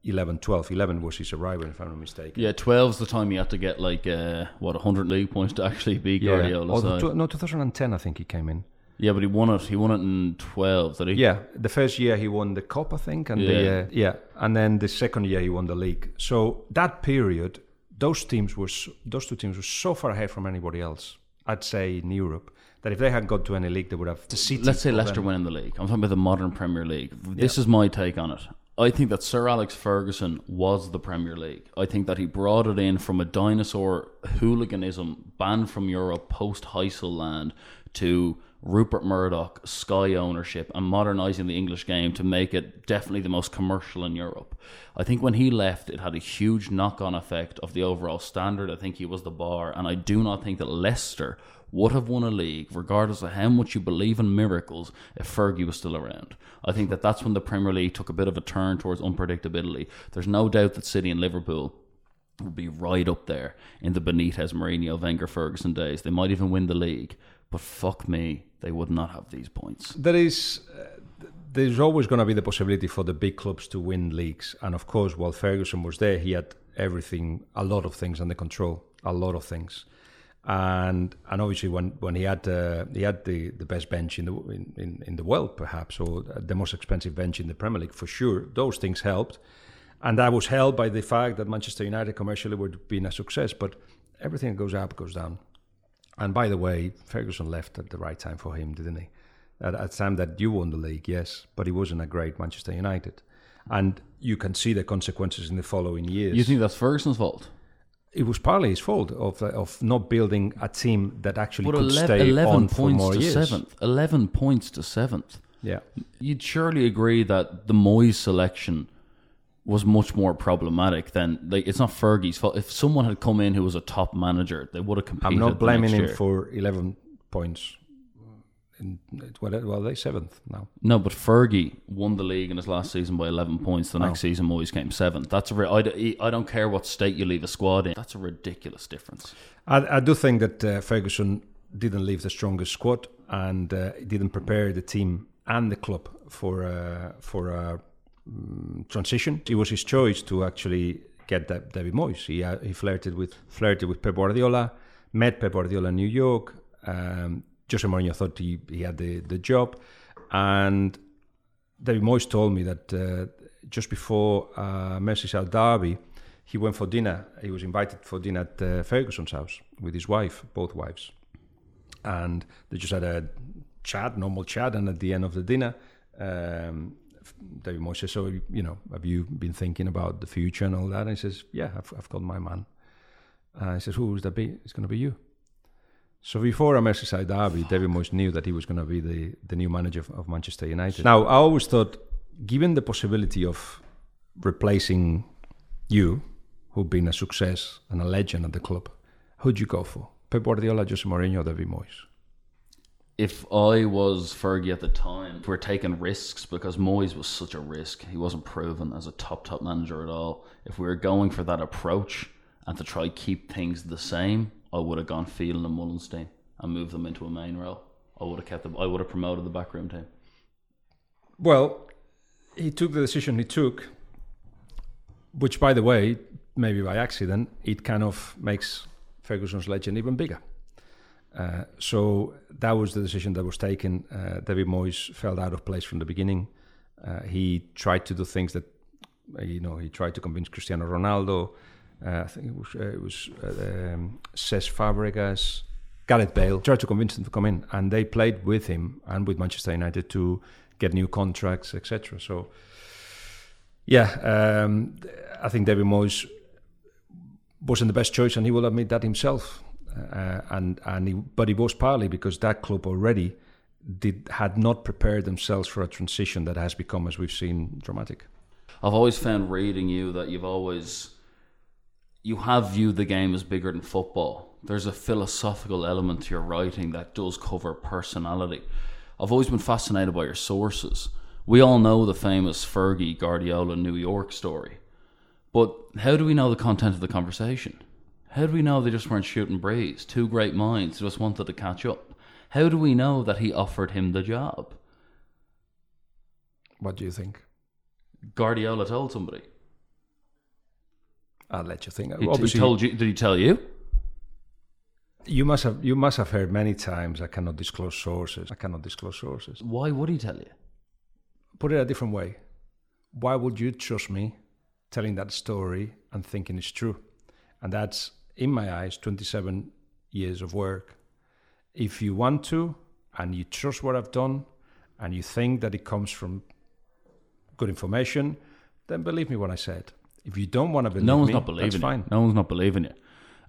2011 12. 11 was his arrival, if I'm not mistaken. Yeah, 12's the time he had to get like, uh, what, 100 league points to actually beat Guardiola's Although side. tw- no, 2010, I think he came in. yeah, but he won it. He won it in 12, did he? Yeah, the first year he won the cup, I think, and the Yeah. uh, yeah, and then the second year he won the league. So that period, those teams were those two teams were so far ahead from anybody else. I'd say in Europe that if they had got to any league, they would have. The City Let's say Leicester winning the league. I'm talking about the modern Premier League. This is my take on it. I think that Sir Alex Ferguson was the Premier League. I think that he brought it in from a dinosaur hooliganism banned from Europe post Heysel land to Rupert Murdoch, Sky ownership, and modernising the English game to make it definitely the most commercial in Europe. I think when he left, it had a huge knock on effect of the overall standard. I think he was the bar, and I do not think that Leicester would have won a league, regardless of how much you believe in miracles, if Fergie was still around. I think that that's when the Premier League took a bit of a turn towards unpredictability. There's no doubt that City and Liverpool would be right up there in the Benitez, Mourinho, Wenger, Ferguson days. They might even win the league, but fuck me, they would not have these points. There is. Uh, there's always going to be the possibility for the big clubs to win leagues, and of course, while Ferguson was there, he had everything, a lot of things under control, a lot of things, and and obviously when when he had uh, he had the, the best bench in the in, in, in the world, perhaps, or the most expensive bench in the Premier League for sure. Those things helped, and that was helped by the fact that Manchester United commercially were being a success. But everything that goes up goes down. And by the way, Ferguson left at the right time for him, didn't he? At the time that you won the league, yes, but he wasn't a great Manchester United. And you can see the consequences in the following years. You think that's Ferguson's fault? It was partly his fault of uh, of not building a team that actually But could 11, stay 11 on for points more to years. seventh. 11 points to seventh. Yeah, You'd surely agree that the Moyes selection was much more problematic than like it's not Fergie's fault. If someone had come in who was a top manager, they would have competed. I'm not blaming him for 11 points. In, well, well, they seventh now. No, but Fergie won the league in his last season by 11 points. The next Oh. season, Moyes came seventh. That's a. I, I don't care what state you leave a squad in. That's a ridiculous difference. I, I do think that uh, Ferguson didn't leave the strongest squad and uh, didn't prepare the team and the club for uh, for a mm, transition. It was his choice to actually get that David Moyes. He uh, he flirted with flirted with Pep Guardiola, met Pep Guardiola in New York. Um, Jose Mourinho thought he, he had the, the job, and David Moyes told me that uh, just before uh, Merseyside derby, he went for dinner. He was invited for dinner at uh, Ferguson's house with his wife, both wives, and they just had a chat, normal chat. And at the end of the dinner, um, David Moyes says, "So you know, have you been thinking about the future and all that?" And he says, "Yeah, I've, I've got my man." Uh, he says, "Who is that be? It's going to be you." So before a Merseyside derby, David Moyes knew that he was going to be the, the new manager of, of Manchester United. Now, I always thought, given the possibility of replacing you, who've been a success and a legend at the club, who'd you go for? Pep Guardiola, Jose Mourinho, or David Moyes? If I was Fergie at the time, we're taking risks because Moyes was such a risk. He wasn't proven as a top top manager at all. If we were going for that approach and to try keep things the same, I would have gone Phelan and Meulensteen and moved them into a main role. I would have kept them. I would have promoted the backroom team. Well, he took the decision he took, which, by the way, maybe by accident, it kind of makes Ferguson's legend even bigger. Uh, so that was the decision that was taken. Uh, David Moyes felt out of place from the beginning. Uh, he tried to do things that, you know, he tried to convince Cristiano Ronaldo. Uh, I think it was, uh, it was uh, um, Cesc Fabregas, Gareth Bale. Tried to convince them to come in, and they played with him and with Manchester United to get new contracts, etc. So, yeah, um, I think David Moyes wasn't the best choice, and he will admit that himself. uh, and and he, but it was partly because that club already did had not prepared themselves for a transition that has become, as we've seen, dramatic. I've always found reading you that you've always you have viewed the game as bigger than football. There's a philosophical element to your writing that does cover personality. I've always been fascinated by your sources. We all know the famous Fergie Guardiola New York story. But how do we know the content of the conversation? How do we know they just weren't shooting breeze? Two great minds just wanted to catch up. How do we know that he offered him the job? What do you think? Guardiola told somebody. I'll let you think. He, he Obviously, told you. Did he tell you? you must have you must have heard many times. I cannot disclose sources. I cannot disclose sources. Why would he tell you? Put it a different way. Why would you trust me telling that story and thinking it's true? And that's in my eyes 27 years of work. If you want to and you trust what I've done and you think that it comes from good information, then believe me when I said. If you don't want to believe no one's me, not believing that's you. fine. No one's not believing you.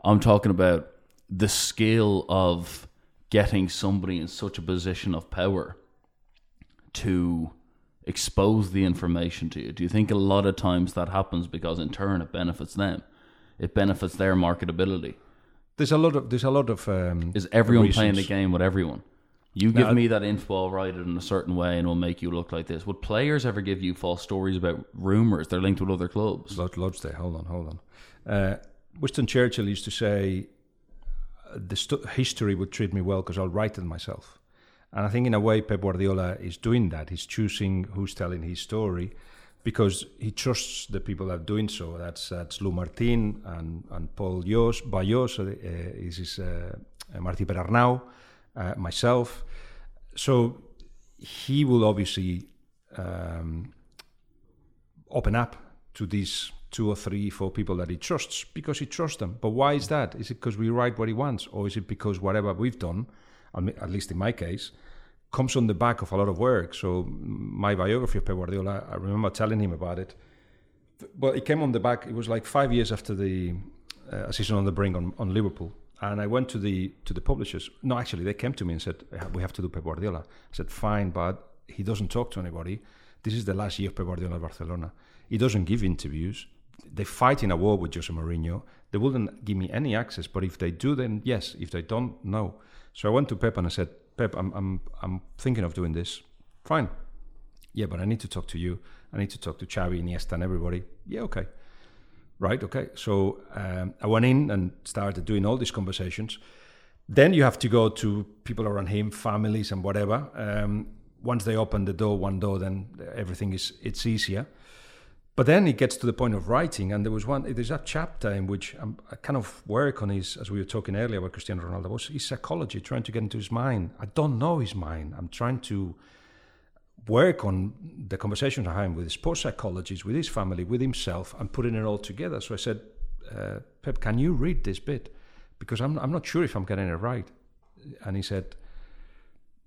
I'm talking about the skill of getting somebody in such a position of power to expose the information to you. Do you think a lot of times that happens because in turn it benefits them? It benefits their marketability. There's a lot of there's a lot of um, Is everyone playing the game with everyone? You give No, me that info, I'll write it in a certain way, and it'll make you look like this. Would players ever give you false stories about rumors they're linked with other clubs? Loads, loads. Hold on, hold on. Uh, Winston Churchill used to say, uh, "The st- history would treat me well because I'll write it myself." And I think, in a way, Pep Guardiola is doing that. He's choosing who's telling his story because he trusts the people that are doing so. That's that's Lu Martín and and Paul Yos, Ballús, uh, is his, uh, uh, Martí Perarnau, uh, myself. So he will obviously um, open up to these two or three, four people that he trusts because he trusts them. But why is that? Is it because we write what he wants, or is it because whatever we've done, at least in my case, comes on the back of a lot of work? So my biography of Pep Guardiola, I remember telling him about it. Well, it came on the back. It was like five years after the uh, season on the brink on, on Liverpool, and I went to the to the publishers. No, actually, they came to me and said we have to do Pep Guardiola. I said fine, but he doesn't talk to anybody. This is the last year of Pep Guardiola at Barcelona. He doesn't give interviews. They fight in a war with Jose Mourinho. They wouldn't give me any access. But if they do, then yes. If they don't, no. So I went to Pep and I said, Pep, I'm I'm I'm thinking of doing this. Fine. Yeah, but I need to talk to you. I need to talk to Xavi, Iniesta, and everybody. Yeah, okay. Right, okay. So um, I went in and started doing all these conversations. Then you have to go to people around him, families, and whatever. Um, once they open the door, one door, then everything is it's easier. But then it gets to the point of writing, and there was one. There's a chapter in which I'm, I kind of work on his, as we were talking earlier about Cristiano Ronaldo, was his psychology, trying to get into his mind. I don't know his mind. I'm trying to work on the conversations I had with his sports psychologists, with his family, with himself, and putting it all together. So I said, uh, Pep, can you read this bit? Because I'm, I'm not sure if I'm getting it right. And he said,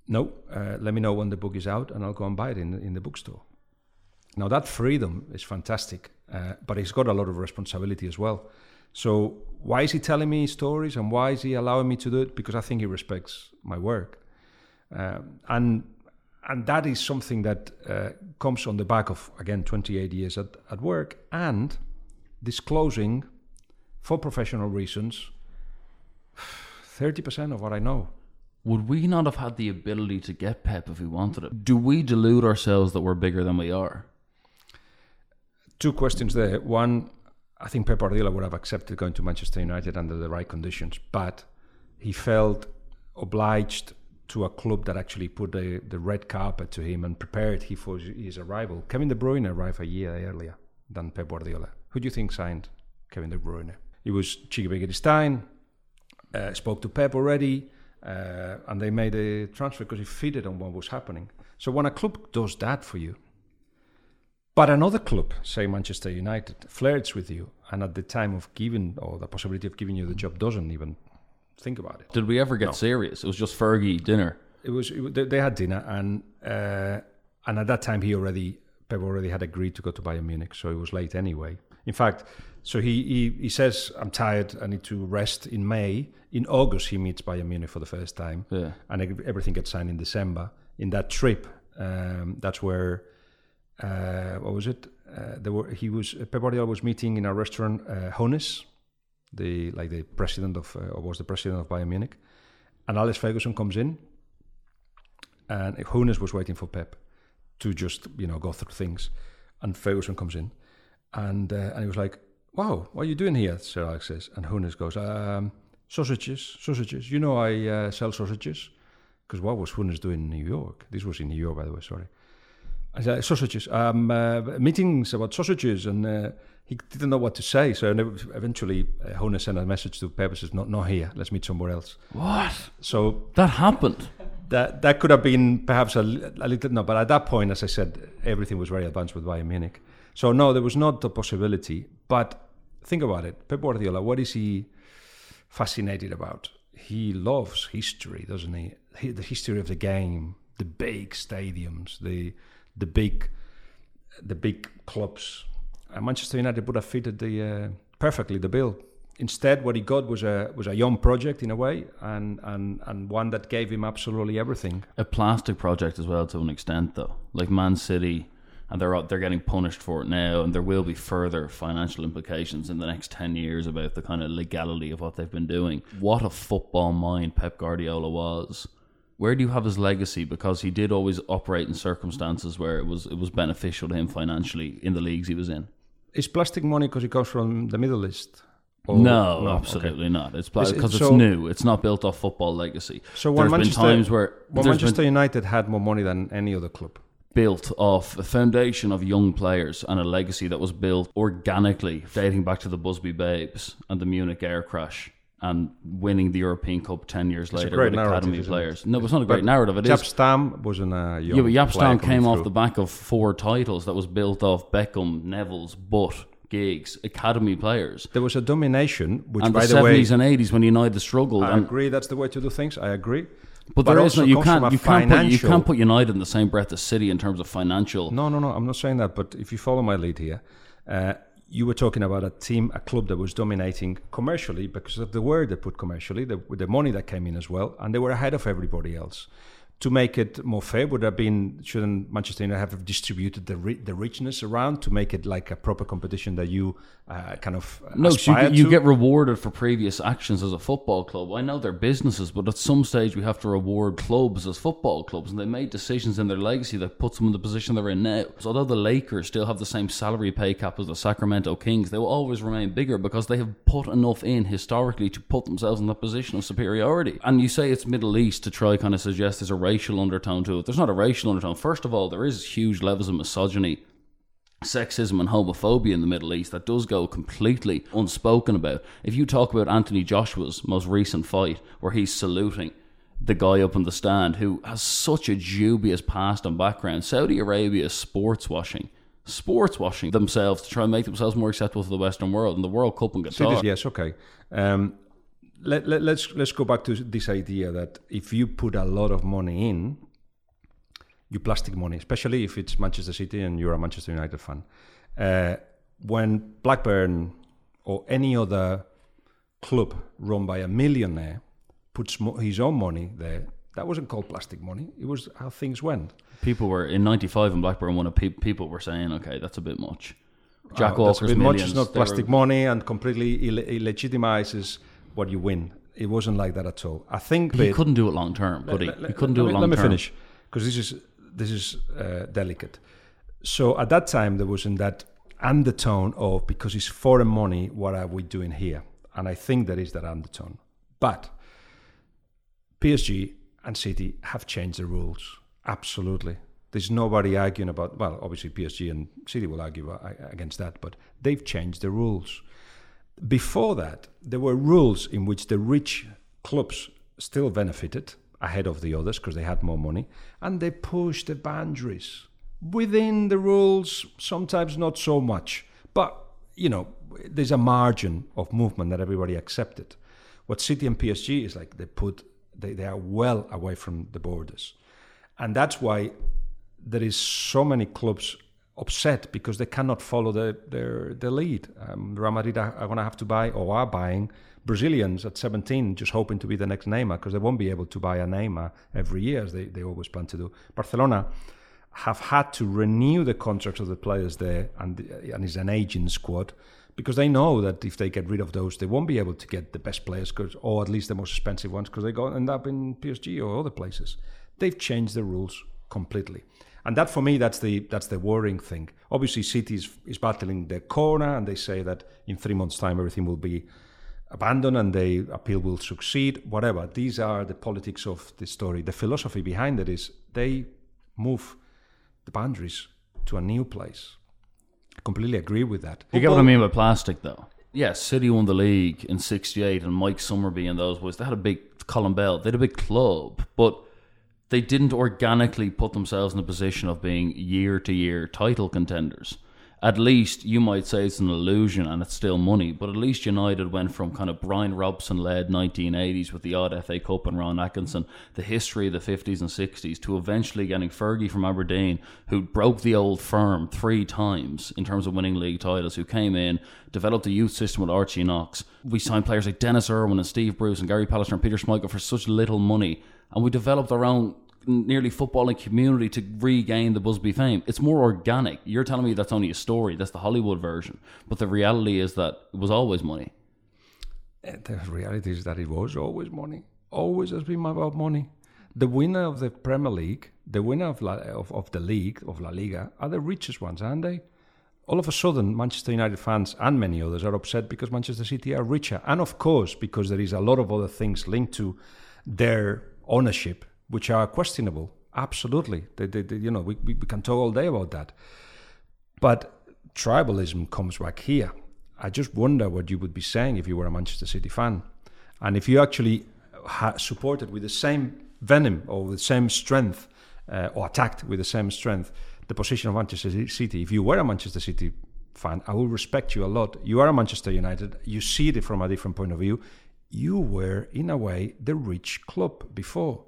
No, uh, let me know when the book is out and I'll go and buy it in, in the bookstore. Now, that freedom is fantastic, uh, but it's got a lot of responsibility as well. So, why is he telling me stories and why is he allowing me to do it? Because I think he respects my work. Um, and and that is something that uh, comes on the back of again 28 years at, at work and disclosing for professional reasons 30% of what i know Would we not have had the ability to get Pep if we wanted it? Do we delude ourselves that we're bigger than we are? two questions there one i think pep guardiola would have accepted going to manchester united under the right conditions but he felt obliged to a club that actually put the, the red carpet to him and prepared him for his arrival. Kevin De Bruyne arrived a year earlier than Pep Guardiola. Who do you think signed Kevin De Bruyne? It was Txiki Begiristain, uh, spoke to Pep already, uh, and they made a transfer because he fitted on what was happening. So when a club does that for you, but another club, say Manchester United, flirts with you, and at the time of giving or the possibility of giving you the job doesn't even think about it. Did we ever get serious? It was just Fergie dinner. It was it, they- they had dinner, and uh, and at that time he already Pep already had agreed to go to Bayern Munich, so it was late anyway. In fact, So he, he he says, "I'm tired. I need to rest." In May, in August, he meets Bayern Munich for the first time, Yeah. and everything gets signed in December. In that trip, um, that's where uh, what was it? Uh, there were he was Pep Guardiola was meeting in a restaurant, uh, Hoeness, the like the president of uh, or was the president of Bayern Munich, and Alex Ferguson comes in, and Hoeness was waiting for Pep to just you know go through things, and Ferguson comes in, and uh, and he was like, "Wow, what are you doing here?" Sir Alex says, and Hoeness goes, um, "Sausages, sausages. You know I uh, sell sausages." Because what was Hoeness doing in New York? This was in New York, by the way. Sorry. I said, sausages. Um, uh, meetings about sausages, and uh, he didn't know what to say. So eventually, uh, Hoeness sent a message to Pep. Says, "Not, not here. Let's meet somewhere else." What? So That happened. that that could have been perhaps a, a little no, but at that point, as I said, everything was very advanced with Bayern Munich. So no, there was not the possibility. But think about it, Pep Guardiola. What is he fascinated about? He loves history, doesn't he? he the history of the game, the big stadiums, the the big the big clubs. And Manchester United would have fitted the uh, perfectly the bill. Instead, what he got was a was a young project in a way, and and and one that gave him absolutely everything. A plastic project as well to an extent, though. Like Man City, and they're they're getting punished for it now, and there will be further financial implications in the next ten years about the kind of legality of what they've been doing. What a football mind Pep Guardiola was. Where do you have his legacy? Because he did always operate in circumstances where it was it was beneficial to him financially in the leagues he was in. Is plastic money because it comes from the Middle East? Or- no, okay. absolutely not. It's because it's so- new. It's not built off football legacy. So when There's been times where when there's been- Manchester United had more money than any other club. built off a foundation of young players and a legacy that was built organically, dating back to the Busby Babes and the Munich air crash and winning the European Cup 10 years a later with academy players. No, it's not a great But narrative. It Jaap is. Stam wasn't a young Yeah, but player Stam came off the back of four titles that was built off Beckham, Neville's, Butt, Giggs, academy players. There was a domination, which, And by the the, way, 70s and 80s when United struggled. I agree that's the way to do things. I agree. But there is no you can't you can't put you can't put United in the same breath as City in terms of financial. No, no, no. I'm not saying that. But if you follow my lead here, uh, you were talking about a team, a club that was dominating commercially because of the word they put commercially, the, the money that came in as well, and they were ahead of everybody else. To make it more fair, would have been shouldn't Manchester United have distributed the ri- the richness around to make it like a proper competition that you uh, kind of No, so you, get- you get rewarded for previous actions as a football club. I know they're businesses, but at some stage we have to reward clubs as football clubs, and they made decisions in their legacy that puts them in the position they're in now. So although the Lakers still have the same salary pay cap as the Sacramento Kings, they will always remain bigger because they have put enough in historically to put themselves in that position of superiority. And you say it's Middle East to try kind of suggest there's a racial undertone to it. There's not a racial undertone. First of all, there is huge levels of misogyny sexism and homophobia in the Middle East that does go completely unspoken about. If you talk about Anthony Joshua's most recent fight, where he's saluting the guy up on the stand who has such a dubious past and background, Saudi Arabia is sports washing. Sports washing themselves to try and make themselves more acceptable to the Western world and the World Cup and See Qatar. this- yes, okay. Um, let, let, let's let's go back to this idea that if you put a lot of money in, you plastic money, especially if it's Manchester City and you're a Manchester United fan. Uh, when Blackburn or any other club run by a millionaire puts mo- his own money there, that wasn't called plastic money. It was how things went. People were in '95 when Blackburn won. Pe- people were saying, "Okay, that's a bit much." Jack Uh, that's a Walker's bit much. millions. It's not they were- plastic money and completely Ill- illegitimizes what you win. It wasn't like that at all. I think He couldn't do it long term, could he? He couldn't do it long Let me finish because this is this is uh, delicate. So at that time there wasn't that undertone of because it's foreign money. What are we doing here? And I think there is that undertone. But PSG and City have changed the rules. Absolutely. There's nobody arguing about. Well, obviously PSG and City will argue against that, but they've changed the rules. Before that, there were rules in which the rich clubs still benefited ahead of the others because they had more money, and they pushed the boundaries within the rules. Sometimes not so much, but you know, there's a margin of movement that everybody accepted. What City and PSG is like they put they, they are well away from the borders, and that's why there is so many clubs upset because they cannot follow the, their their lead. Um, Real Madrid are, are going to have to buy or are buying Brazilians at 17, just hoping to be the next Neymar because they won't be able to buy a Neymar every year as they, they always plan to do. Barcelona have had to renew the contracts of the players there and, and is an aging squad because they know that if they get rid of those, they won't be able to get the best players, or at least the most expensive ones, because they go end up in PSG or other places. They've changed the rules completely, and that for me, that's the that's the worrying thing. Obviously, City is, is battling their corner, and they say that in three months' time everything will be abandoned and the appeal will succeed. Whatever. These are the politics of the story. The philosophy behind it is they move the boundaries to a new place. I completely agree with that. You get what I mean by plastic, though. Yes, City won the league in '68, and Mike Summerbee and those boys. They had a big Colin Bell. They had a big club, but they didn't organically put themselves in a position of being year to year title contenders. At least you might say it's an illusion and it's still money, but at least United went from kind of Brian Robson led 1980s with the odd FA Cup and Ron Atkinson, the history of the 50s and 60s, to eventually getting Fergie from Aberdeen, who broke the old firm three times in terms of winning league titles, who came in, developed a youth system with Archie Knox. We signed players like Denis Irwin and Steve Bruce and Gary Pallister and Peter Schmeichel for such little money, and we developed our own nearly footballing community to regain the Busby fame. It's more organic. You're telling me that's only a story. That's the Hollywood version. But the reality is that it was always money. Uh, The reality is that it was always money. Always has been about money. The winner of the Premier League, the winner of, La, of, of the league, of La Liga, are the richest ones, aren't they? All of a sudden, Manchester United fans and many others are upset because Manchester City are richer. And of course, because there is a lot of other things linked to their ownership, which are questionable. Absolutely. They, they, they, you know, we, we, we can talk all day about that. But tribalism comes back here. I just wonder what you would be saying if you were a Manchester City fan. And if you actually ha- supported with the same venom or the same strength, uh, or attacked with the same strength, the position of Manchester City, if you were a Manchester City fan, I will respect you a lot. You are a Manchester United, you see it from a different point of view. You were, in a way, the rich club before.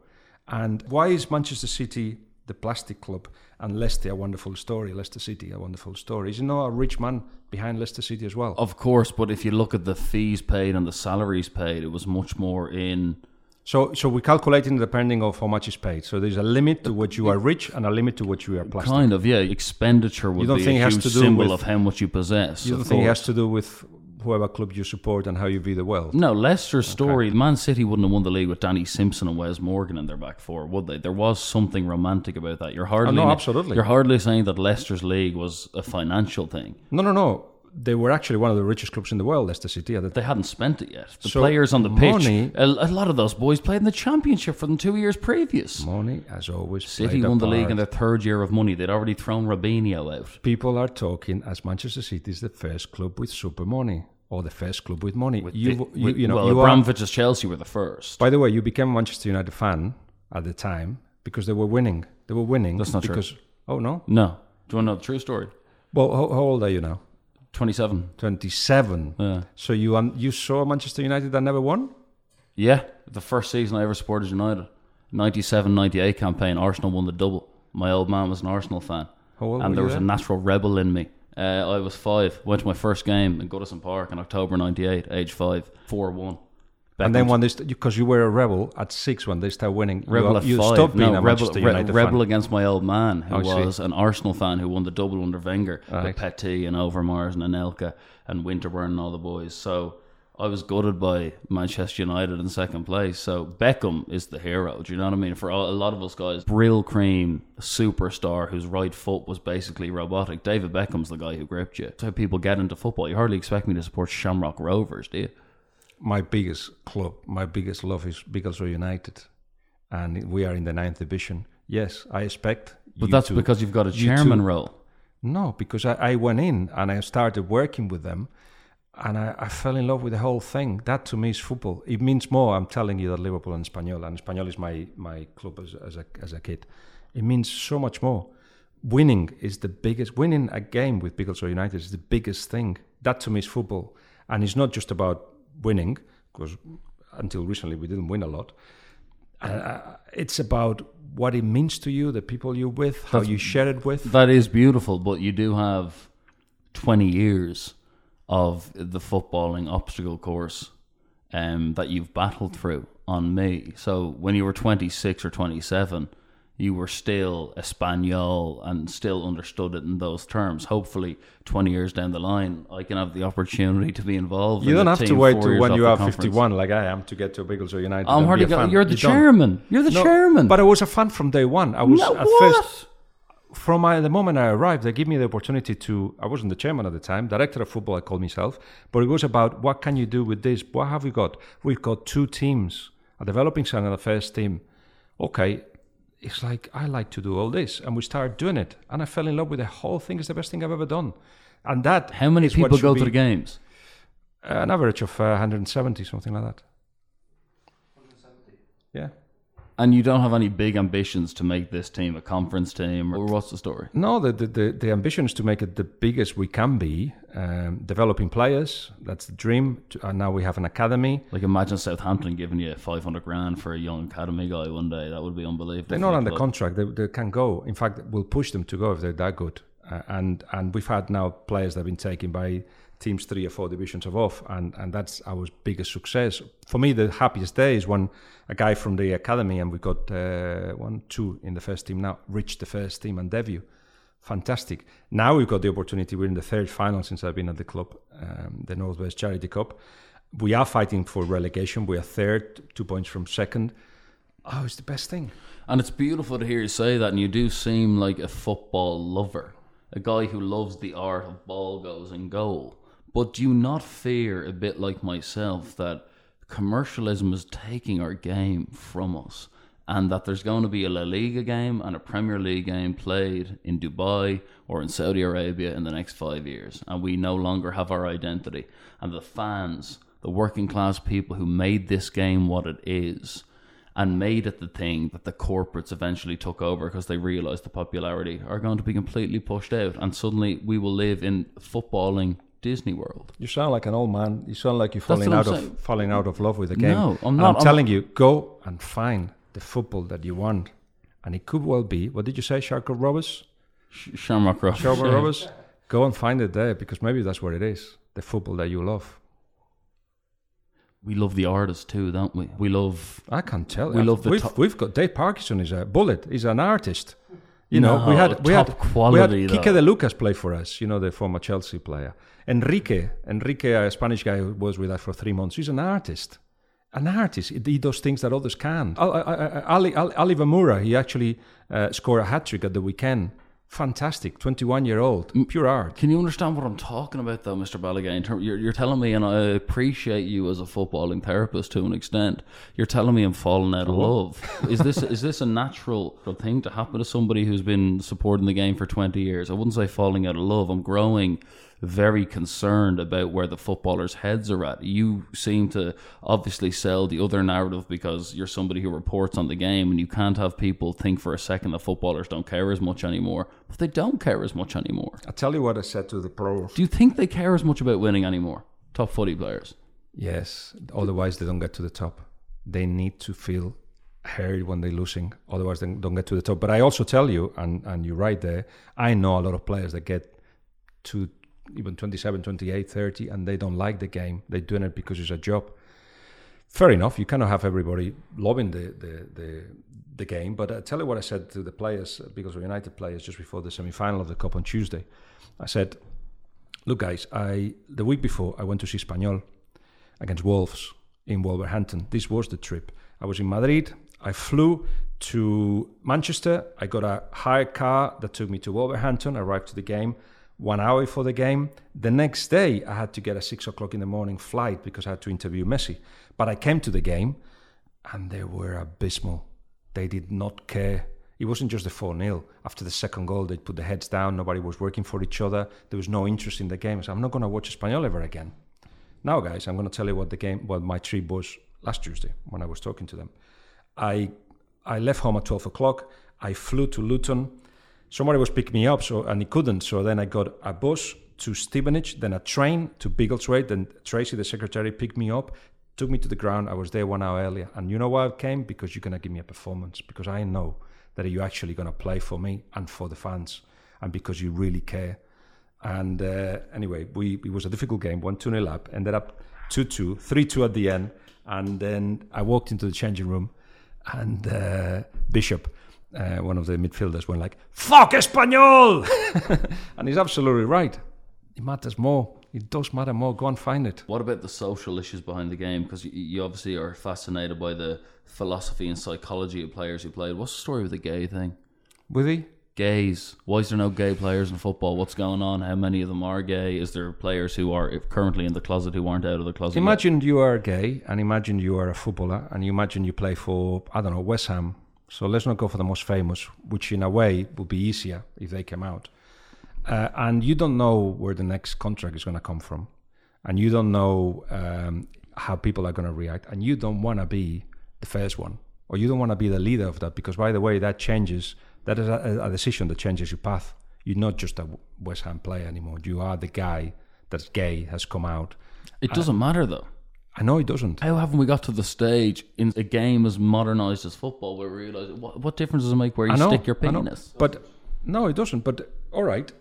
And why is Manchester City the plastic club and Leicester a wonderful story? Leicester City a wonderful story. Is there not a rich man behind Leicester City as well? Of course, but if you look at the fees paid and the salaries paid, it was much more in. So, so we're calculating depending of how much is paid. So there's a limit to what you are rich and a limit to what you are plastic. Kind of, yeah. Expenditure would don't be think it a has huge to do symbol with- of how much you possess. You don't think it has to do with whoever club you support and how you view the world? No, Leicester's story. Man City wouldn't have won the league with Danny Simpson and Wes Morgan in their back four, would they? There was something romantic about that. You're hardly Oh, no, absolutely. You're hardly saying that Leicester's league was a financial thing. No, no, no. They were actually one of the richest clubs in the world, Leicester City. At the They hadn't spent it yet. The So, players on the pitch, money- a, a lot of those boys played in the championship for them two years previous. Money, as always, City won the league in their third year of money. They'd already thrown Robinho out. People are talking as Manchester City is the first club with super money or the first club with money. you, The- you, with- you know, well, you are, Abramovich's Chelsea were the first. By the way, you became a Manchester United fan at the time because they were winning. They were winning. That's not true. Oh no. No. Do you want to know the true story? Well, how, how old are you now? 27. Twenty-seven. Yeah. So you um, you saw Manchester United that never won. Yeah, the first season I ever supported United. 97 98 campaign, Arsenal won the double. My old man was an Arsenal fan. And there was a natural rebel in me. Uh, I was five. Went to my first game in Goodison Park in October 98, age five. 4 1. And then when they because you were a rebel at six when they start winning, Rebel you, at you five. stopped being no, a rebel, Manchester re- rebel against my old man, who oh, see. was an Arsenal fan who won the double under Wenger Right. with Petit and Overmars and Anelka and Winterburn and all the boys. So I was gutted by Manchester United in second place. So Beckham is the hero. Do you know what I mean? For all, a lot of us guys, Brylcreem, superstar whose right foot was basically robotic. David Beckham's the guy who gripped you. That's how people get into football. You hardly expect me to support Shamrock Rovers, do you? My biggest club, my biggest love is Biggles United, and we are in the ninth division. Yes, I expect. But that's to- because you've got a chairman role. No, because I, I went in and I started working with them, and I, I fell in love with the whole thing. That to me is football. It means more. I'm telling you that Liverpool and Espanyol, and Espanyol is my my club as, as a as a kid. It means so much more. Winning is the biggest. Winning a game with Biggles United is the biggest thing. That to me is football, and it's not just about winning because until recently we didn't win a lot. Uh, it's about what it means to you, the people you're with, how you share it with. That is beautiful, but you do have 20 years of the footballing obstacle course um, that you've battled through on me. So when you were 26 or 27, you were still Espanyol and still understood it in those terms. Hopefully, 20 years down the line, I can have the opportunity to be involved. You in don't the have to wait to when you are 51, like I am, to get to Biggleswade United. I'm hardly go- You're the You don't. chairman. You're the No, chairman. But I was a fan from day one. I was No, at what? first from my, the moment I arrived, they gave me the opportunity to. I wasn't the chairman at the time, director of football. I called myself, but it was about what can you do with this? What have we got? We've got two teams, a developing side and a first team. Okay, it's like I like to do all this, and we started doing it, and I fell in love with the whole thing. It's the best thing I've ever done, and that. How many is people should go be- to the games? An average of uh, 170, something like that. Yeah. And you don't have any big ambitions to make this team a conference team, or what's the story? No, the, the, the, the ambition is to make it the biggest we can be, um, developing players. That's the dream. And now we have an academy. Like imagine Southampton giving you 500 grand for a young academy guy one day. That would be unbelievable. They're not the under club. contract. They, they can go. In fact, we'll push them to go if they're that good. Uh, and and we've had now players that have been taken by teams three or four divisions above, and and that's our biggest success. For me, the happiest day is when a guy from the academy, and we got uh, one, two in the first team now, reached the first team and debut. Fantastic. Now we've got the opportunity. We're in the third final since I've been at the club, um, the Northwest Charity Cup. We are fighting for relegation. We are third, two points from second. Oh, it's the best thing. And it's beautiful to hear you say that, and you do seem like a football lover, a guy who loves the art of ball goes and goal. But do you not fear, a bit like myself, that commercialism is taking our game from us? And that there's going to be a La Liga game and a Premier League game played in Dubai or in Saudi Arabia in the next five years, and we no longer have our identity. And the fans, the working class people who made this game what it is, and made it the thing that the corporates eventually took over because they realized the popularity are going to be completely pushed out and suddenly we will live in footballing Disney World. You sound like an old man. You sound like you're falling out I'm of falling out of love with the game. No, I'm And not. I'm I'm telling you, go and find the football that you want, and it could well be. What did you say, Sharko Roberts? Sh- Shamrock Rovers. Sharko yeah. Roberts. Go and find it there because maybe that's what it is. The football that you love. We love the artist too, don't we? We love I can't tell. We love the we've, we've got Dave Parkinson is a bullet. He's an artist. You know, No, we had we had quality, we had Kike though. de Lucas play for us. You know, the former Chelsea player. Enrique, Enrique, a Spanish guy who was with us for three months. He's an artist. An artist. He does things that others can't. Al- I- I- Ali, Ali, Ali Vamura, he actually uh, scored a hat trick at the weekend. Fantastic. 21 year old. Pure art. Can you understand what I'm talking about, though, Mr. Term, you're, you're telling me, and I appreciate you as a footballing therapist to an extent. You're telling me I'm falling out of love. Is this is this a natural thing to happen to somebody who's been supporting the game for 20 years? I wouldn't say falling out of love. I'm growing very concerned about where the footballers' heads are at. You seem to obviously sell the other narrative because you're somebody who reports on the game, and you can't have people think for a second that footballers don't care as much anymore. But they don't care as much anymore. I'll tell you what I said to the pro. Do you think they care as much about winning anymore? Top footy players. Yes, otherwise they don't get to the top. They need to feel heard when they're losing, otherwise they don't get to the top. But I also tell you, and, and you're right there, I know a lot of players that get to even 27, 28, 30, and they don't like the game. They're doing it because it's a job. Fair enough, you cannot have everybody loving the, the, the, the game, but I tell you what I said to the players, because of United players, just before the semi final of the Cup on Tuesday. I said, Look, guys, I the week before I went to see Espanyol against Wolves in Wolverhampton. This was the trip. I was in Madrid. I flew to Manchester. I got a hired car that took me to Wolverhampton. I arrived to the game one hour before the game. The next day, I had to get a six o'clock in the morning flight because I had to interview Messi. But I came to the game and they were abysmal. They did not care. It wasn't just the 4 0. After the second goal, they put the heads down. Nobody was working for each other. There was no interest in the game. So I'm not going to watch Espanyol ever again. Now, guys, I'm going to tell you what the game, what my trip was last Tuesday when I was talking to them. I I left home at 12 o'clock. I flew to Luton. Somebody was picking me up, so and he couldn't. So then I got a bus to Stevenage, then a train to Biggleswade. Then Tracy, the secretary, picked me up. took me to the ground. I was there one hour earlier, and you know why I came? Because you're gonna give me a performance. Because I know that you're actually gonna play for me and for the fans, and because you really care. And uh, anyway, we it was a difficult game. One two nil up, ended up two two, three two at the end, and then I walked into the changing room, and uh, Bishop. Uh, one of the midfielders went like "fuck Espanyol," <laughs> and he's absolutely right. It matters more. It does matter more. Go and find it. What about the social issues behind the game? Because you, obviously are fascinated by the philosophy and psychology of players who played. What's the story with the gay thing? With he? Gays. Why is there no gay players in football? What's going on? How many of them are gay? Is there players who are currently in the closet who aren't out of the closet? yet? Imagine you are gay, and imagine you are a footballer, and you imagine you play for I don't know West Ham. So let's not go for the most famous, which in a way would be easier if they came out. Uh, and you don't know where the next contract is going to come from, and you don't know um, how people are going to react, and you don't want to be the first one, or you don't want to be the leader of that, because by the way, that changes. That is a, a decision that changes your path. You're not just a West Ham player anymore. You are the guy that's gay has come out. It doesn't matter though. I know he doesn't. How haven't we got to the stage in a game as modernised as football where we realise what, what difference does it make where you know, stick your penis? But no, it doesn't. But all right,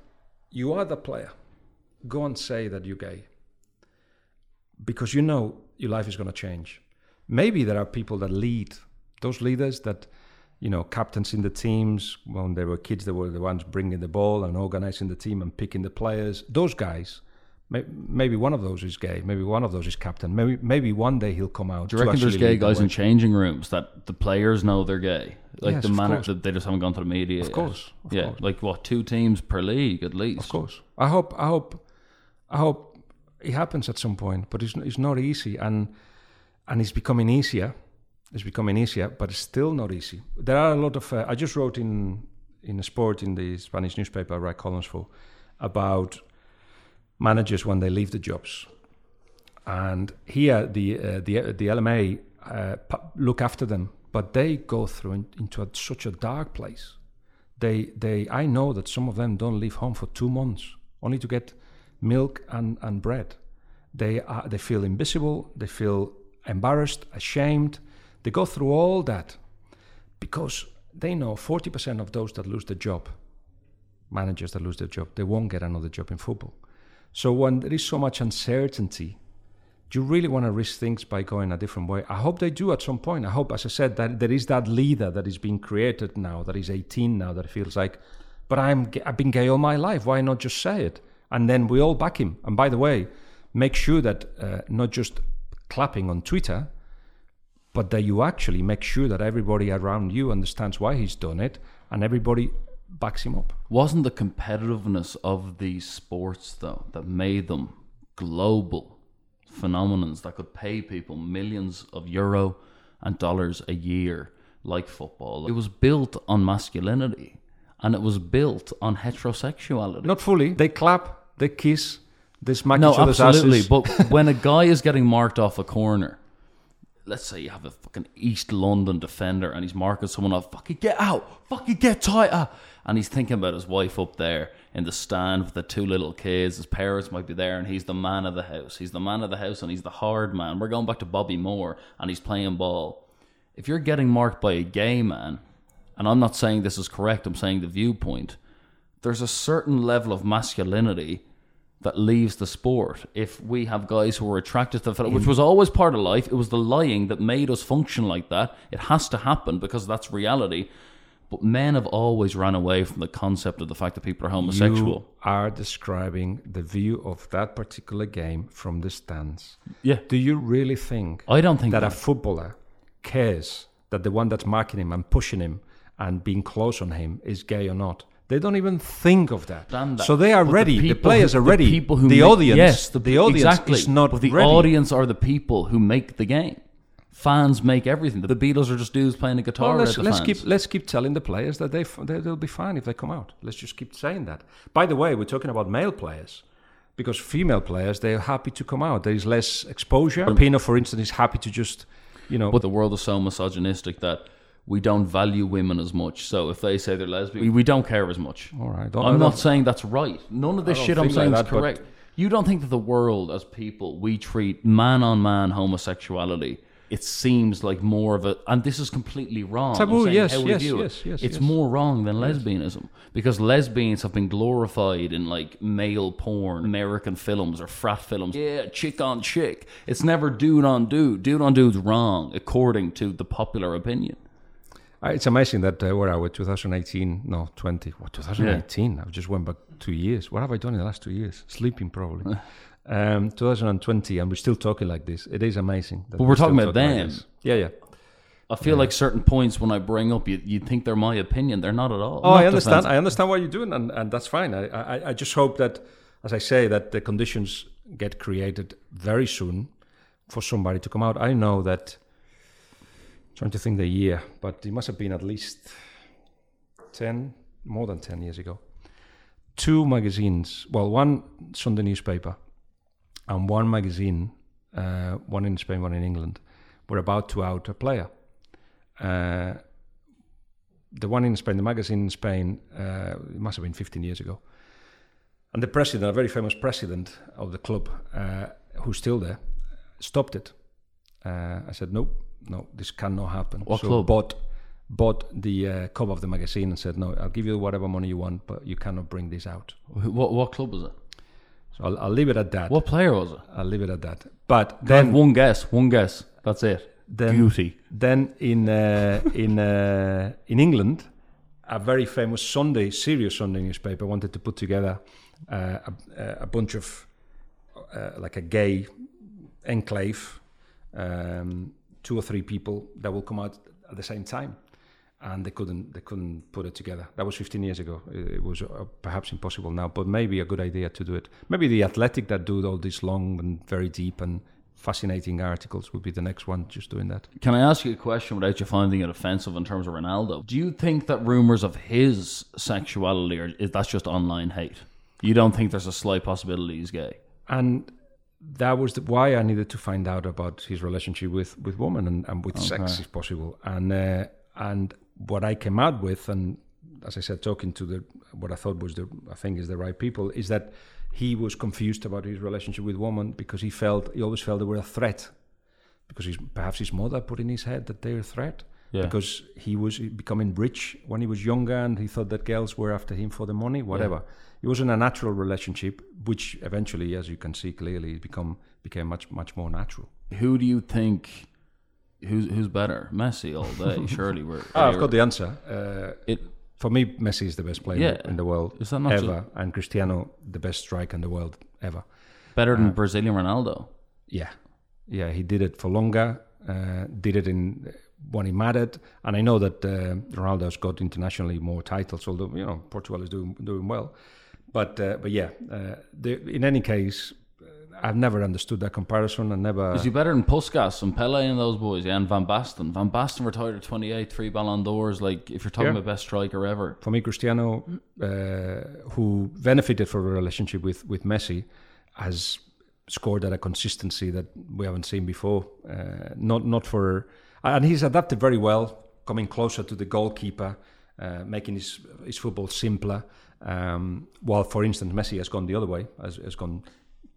you are the player. Go and say that you're gay. Because you know your life is going to change. Maybe there are people that lead, those leaders that, you know, captains in the teams, when they were kids, they were the ones bringing the ball and organizing the team and picking the players. Those guys, maybe one of those is gay. Maybe one of those is captain. Maybe maybe one day he'll come out. Do you reckon there's gay the guys in changing rooms that the players know they're gay? Like Yes, the course. that they just haven't gone to the media. Of course, of yeah, course. like what two teams per league at least. Of course. I hope. I hope. I hope it happens at some point, but it's it's not easy, and and it's becoming easier. It's becoming easier, but it's still not easy. There are a lot of. Uh, I just wrote in in a sport in the Spanish newspaper I write columns for about managers when they leave the jobs, and here the uh, the the LMA uh, look after them, but they go through in, into a, such a dark place they they I know that some of them don't leave home for two months only to get milk and, and bread. They are they feel invisible, they feel embarrassed, ashamed. They go through all that because they know forty percent of those that lose their job, managers that lose their job, they won't get another job in football. So when there is so much uncertainty, do you really want to risk things by going a different way? I hope they do at some point. I hope, as I said, that there is that leader that is being created now, that is 18 now, that feels like, but I'm I've been gay all my life. Why not just say it? And then we all back him. And by the way, make sure that uh, not just clapping on Twitter, but that you actually make sure that everybody around you understands why he's done it, and everybody backs him up. Wasn't the competitiveness of these sports though that made them global phenomenons that could pay people millions of euro and dollars a year, like football? It was built on masculinity, and it was built on heterosexuality. Not fully. They clap, they kiss, they smack No, each other's absolutely. asses. But <laughs> when a guy is getting marked off a corner, let's say you have a fucking East London defender and he's marking someone off, fucking get out, fucking get tighter. And he's thinking about his wife up there in the stand with the two little kids. His parents might be there and he's the man of the house. He's the man of the house and he's the hard man. We're going back to Bobby Moore and he's playing ball. If you're getting marked by a gay man, and I'm not saying this is correct, I'm saying the viewpoint, there's a certain level of masculinity that leaves the sport. If we have guys who are attracted to that, which was always part of life, it was the lying that made us function like that. It has to happen because that's reality. But men have always ran away from the concept of the fact that people are homosexual. You are describing the view of that particular game from the stands. yeah. Do you really think I don't think that that. a footballer cares that the one that's marking him and pushing him and being close on him is gay or not? They don't even think of that. That. So they are But ready. The, people players are ready. The people who the make- audience, yes, the, audience exactly. is not But the ready. audience are the people who make the game. Fans make everything. The Beatles are just dudes playing a guitar. Well, let's, let's keep. let's keep telling the players that they, they they'll be fine if they come out. Let's just keep saying that. By the way, we're talking about male players because female players they're happy to come out. There is less exposure. Pino, for instance, is happy to just you know. But the world is so misogynistic that we don't value women as much. So if they say they're lesbian, we, we don't care as much. all right, don't, I'm not saying that's right. None of this shit I'm think like saying that, is but correct. You don't think that the world, as people, we treat man on man homosexuality. It seems like more of a, and this is completely wrong. Taboo, saying yes, yes, yes, yes, It's yes. more wrong than lesbianism because lesbians have been glorified in like male porn, American films or frat films. Yeah, chick on chick. It's never dude on dude. Dude on dude's wrong according to the popular opinion. Uh, It's amazing that uh, where are we? 2018? No, 20. What 2018? I've just went back two years. What have I done in the last two years? Sleeping probably. <laughs> um, 2020, and we're still talking like this. It is amazing. that But we're still talking about like them. this. yeah, yeah. I feel like certain points when I bring up, you you think they're my opinion. They're not at all. Oh, Not I understand. defensive. I understand what you're doing, and, and that's fine. I, I I just hope that, as I say, that the conditions get created very soon for somebody to come out. I know that. Trying to think the year, but it must have been at least ten, more than ten years ago. Two magazines, well, one Sunday newspaper, and one magazine, uh, one in Spain, one in England, were about to out a player. Uh, the one in Spain, the magazine in Spain, uh, it must have been 15 years ago. And the president, a very famous president of the club, uh, who's still there, stopped it. Uh, I said, no, no, this cannot happen. What so club? Bought, bought the uh, cover of the magazine and said, no, I'll give you whatever money you want, but you cannot bring this out. What what club was it? So I'll, I'll leave it at that. What player was it? I'll leave it at that. But Then then, one guess, one guess. That's it. Then- Beauty. then in uh, in uh, in England, a very famous Sunday, serious Sunday newspaper wanted to put together uh, a, a bunch of uh, like a gay enclave, um, two or three people that will come out at the same time, and they couldn't they couldn't put it together. That was 15 years ago. It, was uh, perhaps impossible now, but maybe a good idea to do it. Maybe the Athletic that do all these long and very deep and fascinating articles would be the next one just doing that. Can I ask you a question without you finding it offensive in terms of Ronaldo? Do you think that rumors of his sexuality are is that's just online hate? You don't think there's a slight possibility he's gay? and that was the, why I needed to find out about his relationship with with women and, and with sex, if possible. And uh, and what I came out with, and as I said, talking to the what I thought was the I think is the right people, is that he was confused about his relationship with women because he felt he always felt they were a threat, because his, perhaps his mother put in his head that they're a threat. Yeah. Because he was becoming rich when he was younger, and he thought that girls were after him for the money, whatever. It wasn't a natural relationship, which eventually, as you can see clearly, it become became much much more natural. Who do you think who's who's better? Messi all day, <laughs> surely we're Ah, I've got the answer. Uh, it for me, Messi is the best player Yeah. in the world Is that not ever, and Cristiano the best striker in the world ever. better Uh, than Brazilian Ronaldo. Yeah, yeah, he did it for longer. Uh, did it in when he mattered, and I know that uh, Ronaldo's got internationally more titles. Although you know Portugal is doing doing well, but uh, but yeah, uh, the, in any case, uh, I've never understood that comparison. and never. Is he better than Puskas and Pele and those boys? Yeah, and Van Basten. Van Basten retired at 28, three Ballon d'Ors. Like, if you're talking Yeah. about best striker ever, for me, Cristiano, uh, who benefited from a relationship with with Messi, has scored at a consistency that we haven't seen before. Uh, not not for, and he's adapted very well, coming closer to the goalkeeper, uh, making his his football simpler. Um, while, for instance, Messi has gone the other way, has, has gone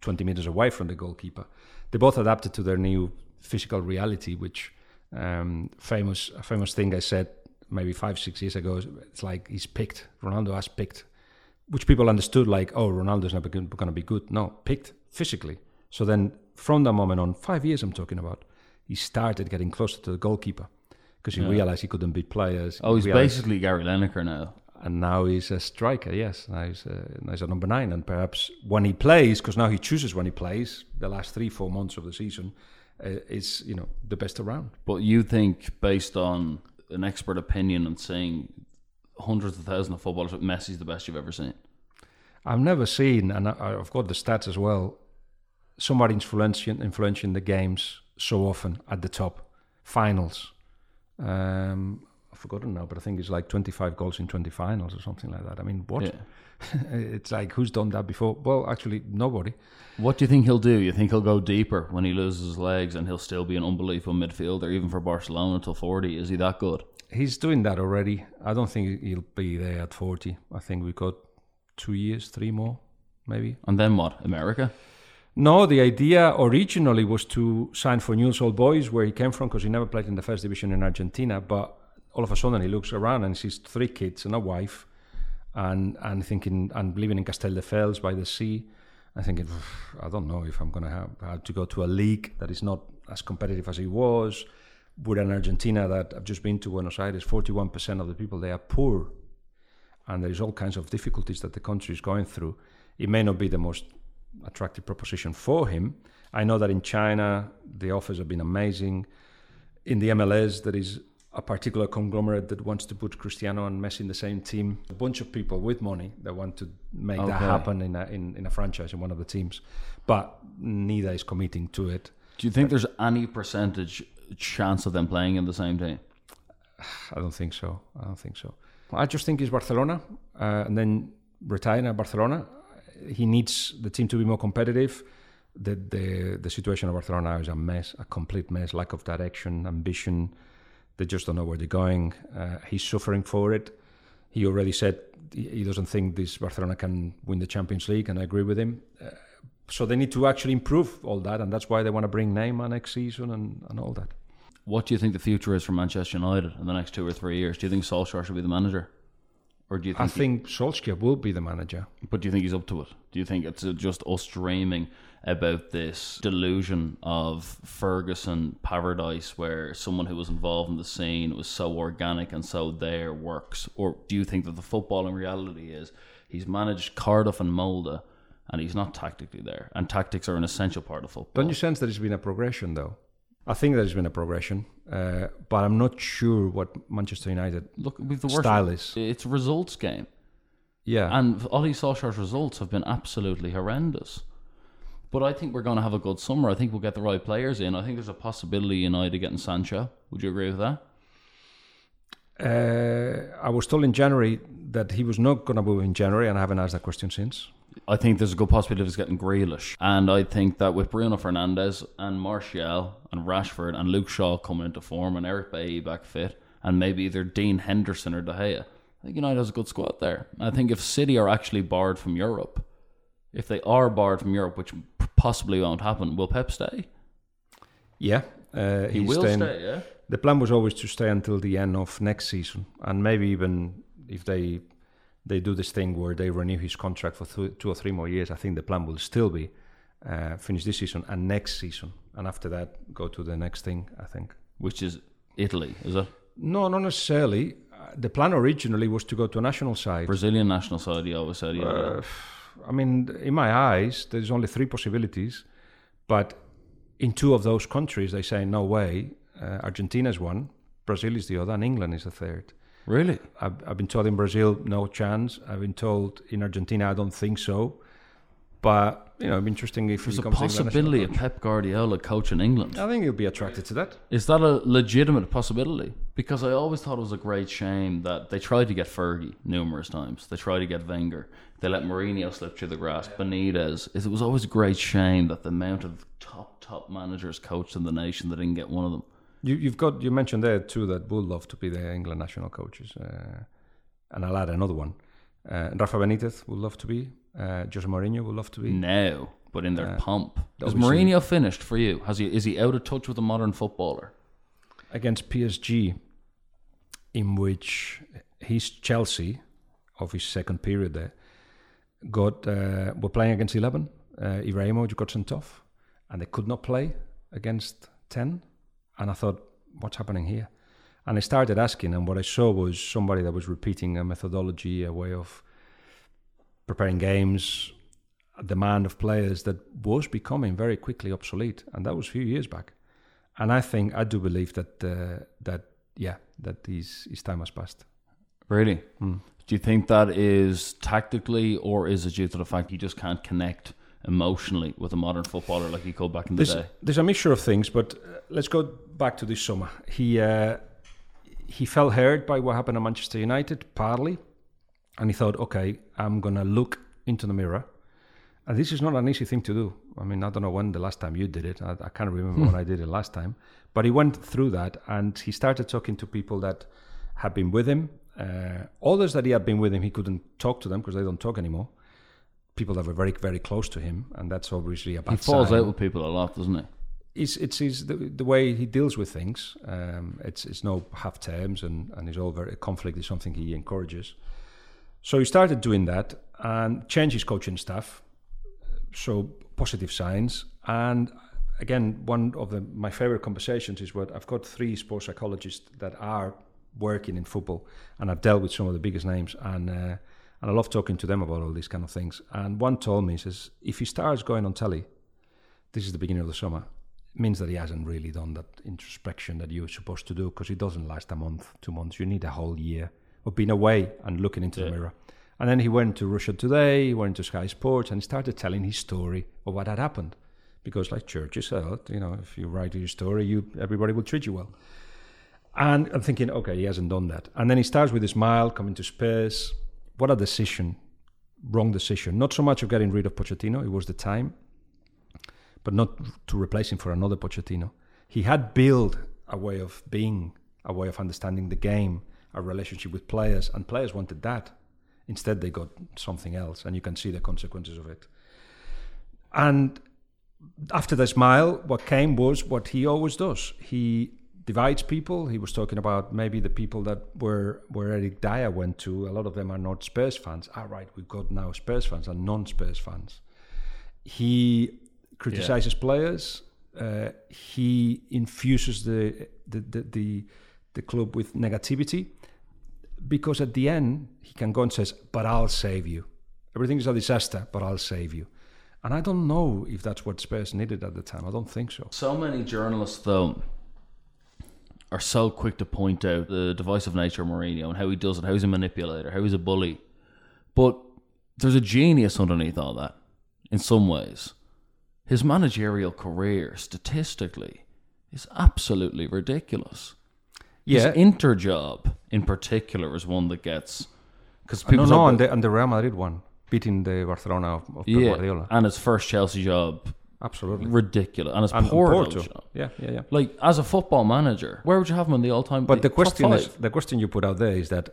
20 meters away from the goalkeeper. They both adapted to their new physical reality, which um, famous a famous thing I said maybe five six years ago. It's like he's picked. Ronaldo has picked, which people understood like, oh, Ronaldo's never going to be good. No, picked physically. So then, from that moment on, five years I'm talking about, he started getting closer to the goalkeeper because he realized he couldn't beat players. oh, he's He realized- basically Gary Lineker now. And now he's a striker. Yes, now he's a, now he's a number nine, and perhaps when he plays, because now he chooses when he plays. The last three, four months of the season uh, is you know the best around. But you think, based on an expert opinion and saying hundreds of thousands of footballers, Messi's the best you've ever seen? I've never seen, and I, I've got the stats as well. Somebody influencing influencing the games so often at the top, finals. Um, forgotten now, but I think it's like 25 goals in 20 finals or something like that. I mean, what? Yeah. <laughs> it's like who's done that before? Well, actually, nobody. What do you think he'll do? You think he'll go deeper when he loses his legs and he'll still be an unbelievable midfielder, even for Barcelona until 40? Is he that good? He's doing that already. I don't think he'll be there at 40. I think we've got two years, three more. maybe. And then what? America? No, the idea originally was to sign for Newell's Old Boys, where he came from, because he never played in the first division in Argentina. But all of a sudden, he looks around and sees three kids and a wife, and and thinking and living in Castelldefels by the sea. and thinking, I don't know if I'm going to have, have to go to a league that is not as competitive as it was. With an Argentina that I've just been to Buenos Aires, 41% of the people they are poor, and there is all kinds of difficulties that the country is going through. It may not be the most attractive proposition for him. I know that in China the offers have been amazing. In the MLS, there is a particular conglomerate that wants to put Cristiano and Messi in the same team. A bunch of people with money that want to make that happen in a, in, in a franchise in one of the teams, but neither is committing to it. Do you think there's any percentage chance of them playing in the same team? <sighs> I don't think so. I don't think so. I just think it's Barcelona, uh, and then retire at Barcelona. He needs the team to be more competitive. The, the the situation of Barcelona is a mess, a complete mess. Lack of direction, ambition. They just don't know where they're going. Uh, he's suffering for it. He already said he he doesn't think this Barcelona can win the Champions League, and I agree with him. Uh, so they need to actually improve all that, and that's why they want to bring Neymar next season and, and all that. What do you think the future is for Manchester United in the next two or three years? Do you think Solskjaer should be the manager, or do you think I think? think Solskjaer will be the manager. but do you think he's up to it? Do you think it's just us dreaming about this delusion of Ferguson paradise, where someone who was involved in the scene was so organic and so there works, or do you think that the football in reality is he's managed Cardiff and Molde, and he's not tactically there, and tactics are an essential part of football? Don't you sense that there's been a progression, though? I think there's been a progression, uh, but I'm not sure what Manchester United Look, we've the worst. style is. It's a results game. Yeah, And Ole Solskjaer's results have been absolutely horrendous. But I think we're going to have a good summer. I think we'll get the right players in. I think there's a possibility United getting Sancho. Would you agree with that? uh, I was told in January that he was not going to move in January, and I haven't asked that question since. I think there's a good possibility of us getting Grealish. And I think that with Bruno Fernandes and Martial and Rashford and Luke Shaw coming into form and Eric Bailly back fit and maybe either Dean Henderson or De Gea, I think United has a good squad there. I think if City are actually barred from Europe, if they are barred from Europe, which possibly won't happen, will Pep stay? Yeah, uh, He will staying- stay, yeah? The plan was always to stay until the end of next season, and maybe even if they they do this thing where they renew his contract for th- two or three more years, I think the plan will still be uh, finish this season and next season, and after that go to the next thing. I think. Which is Italy, is it? No, not necessarily. Uh, the plan originally was to go to a national side. Brazilian national side, you always said, yeah. I mean, in my eyes, there's only three possibilities, but in two of those countries, they say no way. Uh, Argentina is one, Brazil is the other, and England is the third. really? I've, I've been told in Brazil, no chance. I've been told in Argentina, I don't think so. But you know, it'd be interesting if There's a becomes the national possibility of. Pep Guardiola coaching England. I think he'll be attracted to that. Is that a legitimate possibility? Because I always thought it was a great shame that they tried to get Fergie numerous times. They tried to get Wenger. They let Mourinho slip through the grass. Benitez. It was always a great shame that the amount of top, top managers coached in the nation that didn't get one of them. You, you've got you mentioned there too that would love to be the England national coaches, uh, and I'll add another one. Uh, Rafa Benitez would love to be. Uh, Jose Mourinho would love to be. No, but in their Uh, pomp. Is Mourinho finished for you? Has he? Is he out of touch with a modern footballer? Against PSG, in which his Chelsea of his second period there got uh, were playing against eleven. Uh, Ibrahimovic got sent off, and they could not play against ten. And I thought, what's happening here? And I started asking, and what I saw was somebody that was repeating a methodology, a way of preparing games, a demand of players that was becoming very quickly obsolete, and that was a few years back. And I think I do believe that uh, that yeah that his his time has passed. Really? Hmm. Do you think that is tactically, or is it due to the fact he just can't connect emotionally with a modern footballer like he could back in the There's, day? there's a mixture of things, but uh, let's go back to this summer. He uh, he felt hurt by what happened at Manchester United, partly, and he thought, okay, I'm gonna look into the mirror. And this is not an easy thing to do. I mean, I don't know when the last time you did it. I, I can't remember when I did it last time. But he went through that and he started talking to people that had been with him. Uh, others that he had been with him, he couldn't talk to them because they don't talk anymore. people that were very very close to him, and that's obviously a bad He falls sign. out with people a lot, doesn't he? it's it's his, the, the way he deals with things. Um, it's it's no half terms, and and it's all very conflict is something he encourages. So he started doing that and changed his coaching staff. So positive signs, and again, one of the, my favorite conversations is what I've got three sports psychologists that are working in football, and I've dealt with some of the biggest names, and uh, and I love talking to them about all these kind of things. And one told me, he says, if he starts going on telly, this is the beginning of the summer, it means that he hasn't really done that introspection that you're supposed to do because it doesn't last a month, two months. You need a whole year of being away and looking into the mirror. And then he went to Russia Today, he went to Sky Sports, and he started telling his story of what had happened. Because, like Churchill, said, you know, if you write your story, you everybody will treat you well. And I'm thinking, okay, he hasn't done that. And then he starts with a smile, coming to Spurs. What a decision, wrong decision. Not so much of getting rid of Pochettino, it was the time, but not to replace him for another Pochettino. He had built a way of being, a way of understanding the game, a relationship with players, and players wanted that. Instead, they got something else, and you can see the consequences of it. And after the smile, what came was what he always does. He divides people. He was talking about maybe the people that were where Eric Dier went to. A lot of them are not Spurs fans. All right, we've got now Spurs fans and non-Spurs fans. He criticizes players. Uh, he infuses the the, the the the club with negativity because at the end he can go and says, "But I'll save you. Everything is a disaster, but I'll save you." And I don't know if that's what Spurs needed at the time. I don't think so. So many journalists, though, are so quick to point out the divisive nature of Mourinho and how he does it, how he's a manipulator, how he's a bully. But there's a genius underneath all that, in some ways. His managerial career, statistically, is absolutely ridiculous. Yeah, His Inter job, in particular, is one that gets. Because no, uh, people no, talk and the, and the Real Madrid one, beating the Barcelona of, of yeah, Guardiola. and his first Chelsea job, Absolutely. ridiculous. And his And Porto, Porto. job. Yeah, yeah, yeah. Like, as a football manager, where would you have him in the all time But the question is, the question you put out there is that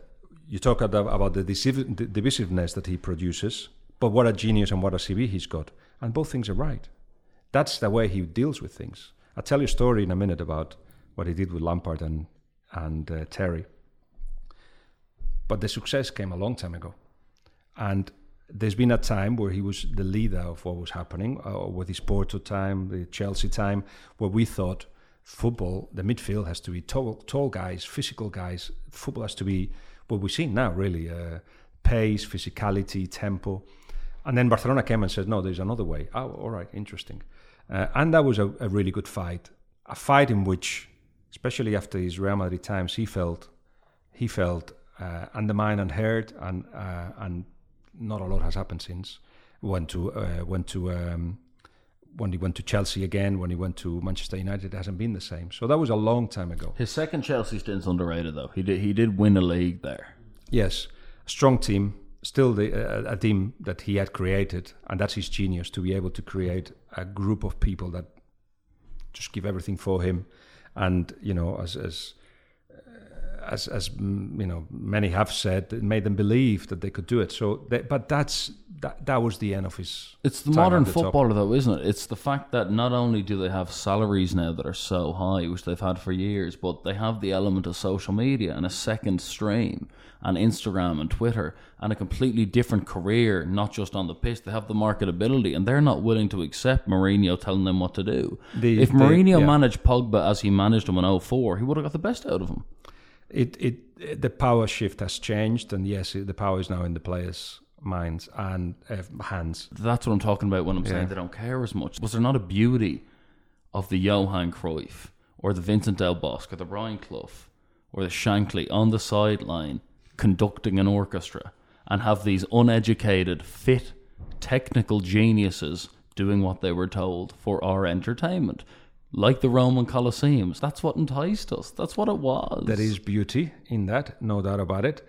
you talk about, about the, deceiv- the divisiveness that he produces, but what a genius and what a CV he's got, and both things are right. That's the way he deals with things. I'll tell you a story in a minute about what he did with Lampard and and uh, Terry. But the success came a long time ago, and there's been a time where he was the leader of what was happening, uh, with his Porto time, the Chelsea time, where we thought football, the midfield has to be tall, tall guys, physical guys. Football has to be what we see now, really, uh, pace, physicality, tempo. And then Barcelona came and said, no, there's another way. Oh, all right, interesting. Uh, and that was a, a really good fight, a fight in which, especially after his Real Madrid times, he felt he felt uh, undermined and hurt, and uh, and not a lot has happened since. Went to uh, went to um, when he went to Chelsea again, when he went to Manchester United, it hasn't been the same. So that was a long time ago. His second Chelsea stint's underrated, though. He did he did win a league there. Yes, strong team, still the, uh, a team that he had created, and that's his genius to be able to create a group of people that just give everything for him, and you know, as as as as mm, you know, many have said, it made them believe that they could do it. So, they, but that's that that was the end of his. It's the modern the top. footballer, though, isn't it? It's the fact that not only do they have salaries now that are so high, which they've had for years, but they have the element of social media and a second stream and Instagram and Twitter and a completely different career, not just on the pitch. They have the marketability, and they're not willing to accept Mourinho telling them what to do. The- if the- Mourinho yeah. managed Pogba as he managed him in 04, he would have got the best out of him. It it the power shift has changed, and yes, the power is now in the players' minds and uh, hands. That's what I'm talking about when I'm Yeah. saying they don't care as much. Was there not a beauty of the Johan Cruyff or the Vicente Del Bosque or the Brian Clough or the Shankly on the sideline conducting an orchestra and have these uneducated, fit, technical geniuses doing what they were told for our entertainment? Like the Roman Colosseums. That's what enticed us. That's what it was. There is beauty in that, no doubt about it.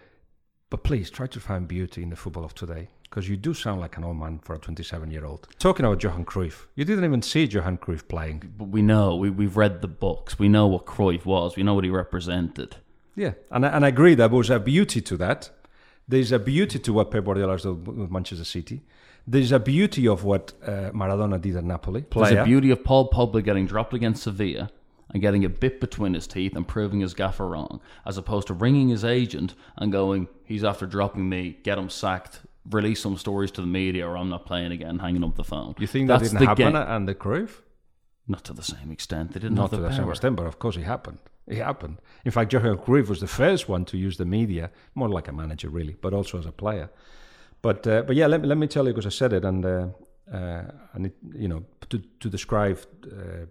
But please try to find beauty in the football of today, because you do sound like an old man for a 27 year old. Talking about Johan Cruyff, you didn't even see Johan Cruyff playing. But we know, we, we've read the books. We know what Cruyff was. We know what he represented. Yeah, and I, and I agree there was a beauty to that There's a beauty to what Pep Guardiola done with Manchester City. There's a beauty of what uh, Maradona did at Napoli. There's a beauty of Paul Pogba getting dropped against Sevilla and getting a bit between his teeth and proving his gaffer wrong, as opposed to ringing his agent and going, "He's after dropping me. Get him sacked. Release some stories to the media, or I'm not playing again." Hanging up the phone. you think that didn't happen game. and the Cruyff? Not to the same extent. They didn't Not have to the the same extent, but of course it happened. It happened. In fact, Johan Cruyff was the first one to use the media, more like a manager, really, but also as a player. But uh, but yeah, let, me- let me tell you because I said it, and uh, uh, and it, you know to to describe uh,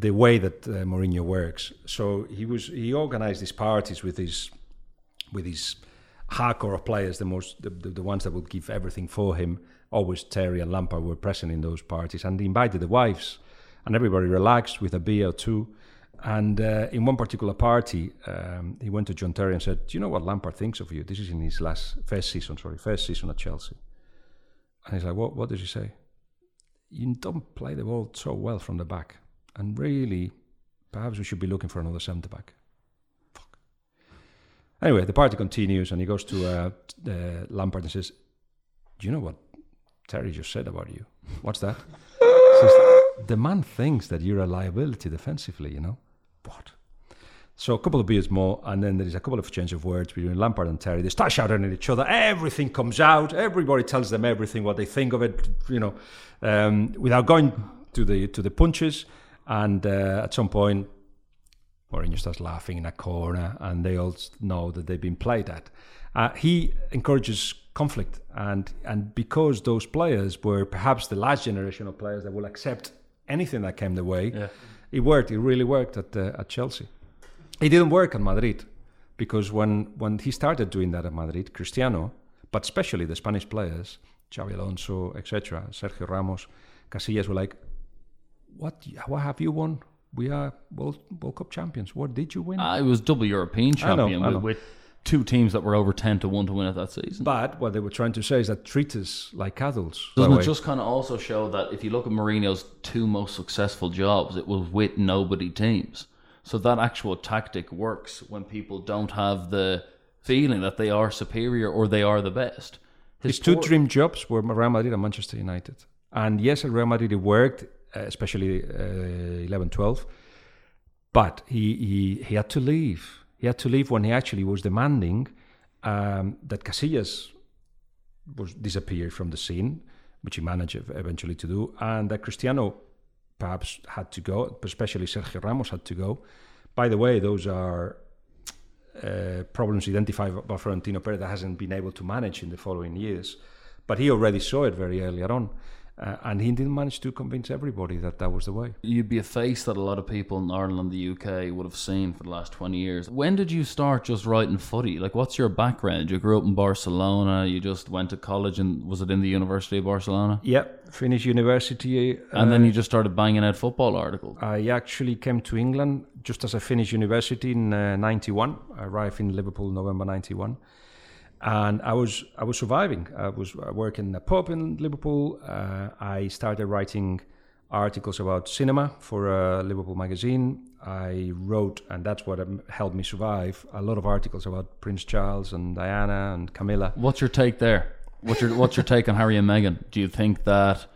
the way that uh, Mourinho works. So he was he organized these parties with his with his hardcore players, the most the, the, the ones that would give everything for him. Always Terry and Lampard were present in those parties, and he invited the wives, and everybody relaxed with a beer or two. And uh, in one particular party, um, he went to John Terry and said, "Do you know what Lampard thinks of you? This is in his last first season, sorry, first season at Chelsea." And he's like, "What? What did he say? You don't play the ball so well from the back, and really, perhaps we should be looking for another centre back." Fuck. Anyway, the party continues, and he goes to uh, uh, Lampard and says, "Do you know what Terry just said about you? What's that?" <laughs> Says, the man thinks that you're a liability defensively. You know what? So a couple of beers more, and then there is a couple of exchange of words between Lampard and Terry. They start shouting at each other. Everything comes out. Everybody tells them everything, what they think of it, you know, um, without going to the to the punches. And uh, at some point, Mourinho starts laughing in a corner, and they all know that they've been played at. Uh, he encourages conflict, and and because those players were perhaps the last generation of players that will accept anything that came their way, Yeah. It worked. It really worked at uh, at Chelsea. It didn't work at Madrid because when when he started doing that at Madrid, Cristiano, but especially the Spanish players, Xabi Alonso, etc., Sergio Ramos, Casillas were like, "What? What have you won? We are World, World Cup champions. What did you win?" I was double European I know, champion I know. with, with two teams that were over ten to one to win it that season. but what they were trying to say is that treat us like adults. Doesn't it just kind of also show that if you look at Mourinho's two most successful jobs, it was with nobody teams. So that actual tactic works when people don't have the feeling that they are superior or they are the best. His two poor- dream jobs were Real Madrid and Manchester United. And yes, at Real Madrid it worked, uh, especially uh, 11 12. But he, he, he had to leave. He had to leave when he actually was demanding um, that Casillas was disappeared from the scene, which he managed eventually to do, and that Cristiano perhaps had to go, especially Sergio Ramos had to go. By the way, those are uh, problems identified by Florentino Perez that hasn't been able to manage in the following years. But he already saw it very earlier on, uh, and he didn't manage to convince everybody that that was the way. You'd be a face that a lot of people in Ireland and the UK would have seen for the last 20 years. When did you start just writing footy? Like, what's your background? You grew up in Barcelona, you just went to college, and was it in the University of Barcelona? Yeah, finished university. And uh, then you just started banging out football articles. I actually came to England just as I finished university in uh, '91. I arrived in Liverpool November '91, and I was I was surviving. I was working in a pub in Liverpool. Uh, I started writing articles about cinema for a Liverpool magazine. I wrote, and that's what um, helped me survive. A lot of articles about Prince Charles and Diana and Camilla. What's your take there? What's your What's your take on Harry and Meghan? Do you think that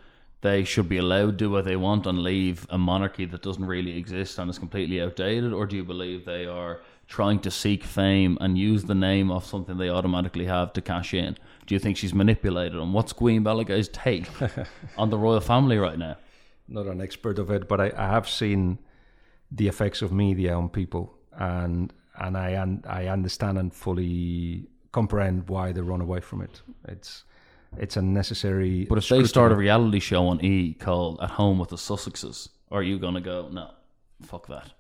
they should be allowed to do what they want and leave a monarchy that doesn't really exist and is completely outdated, or do you believe they are trying to seek fame and use the name of something they automatically have to cash in? Do you think she's manipulated them? What's Queen Balague's take <laughs> on the royal family right now? not an expert of it, but I, I have seen the effects of media on people, and and I un, I understand and fully comprehend why they run away from it. It's it's a necessary. But if they start a reality show on E called At Home with the Sussexes, are you going to go, no, fuck that?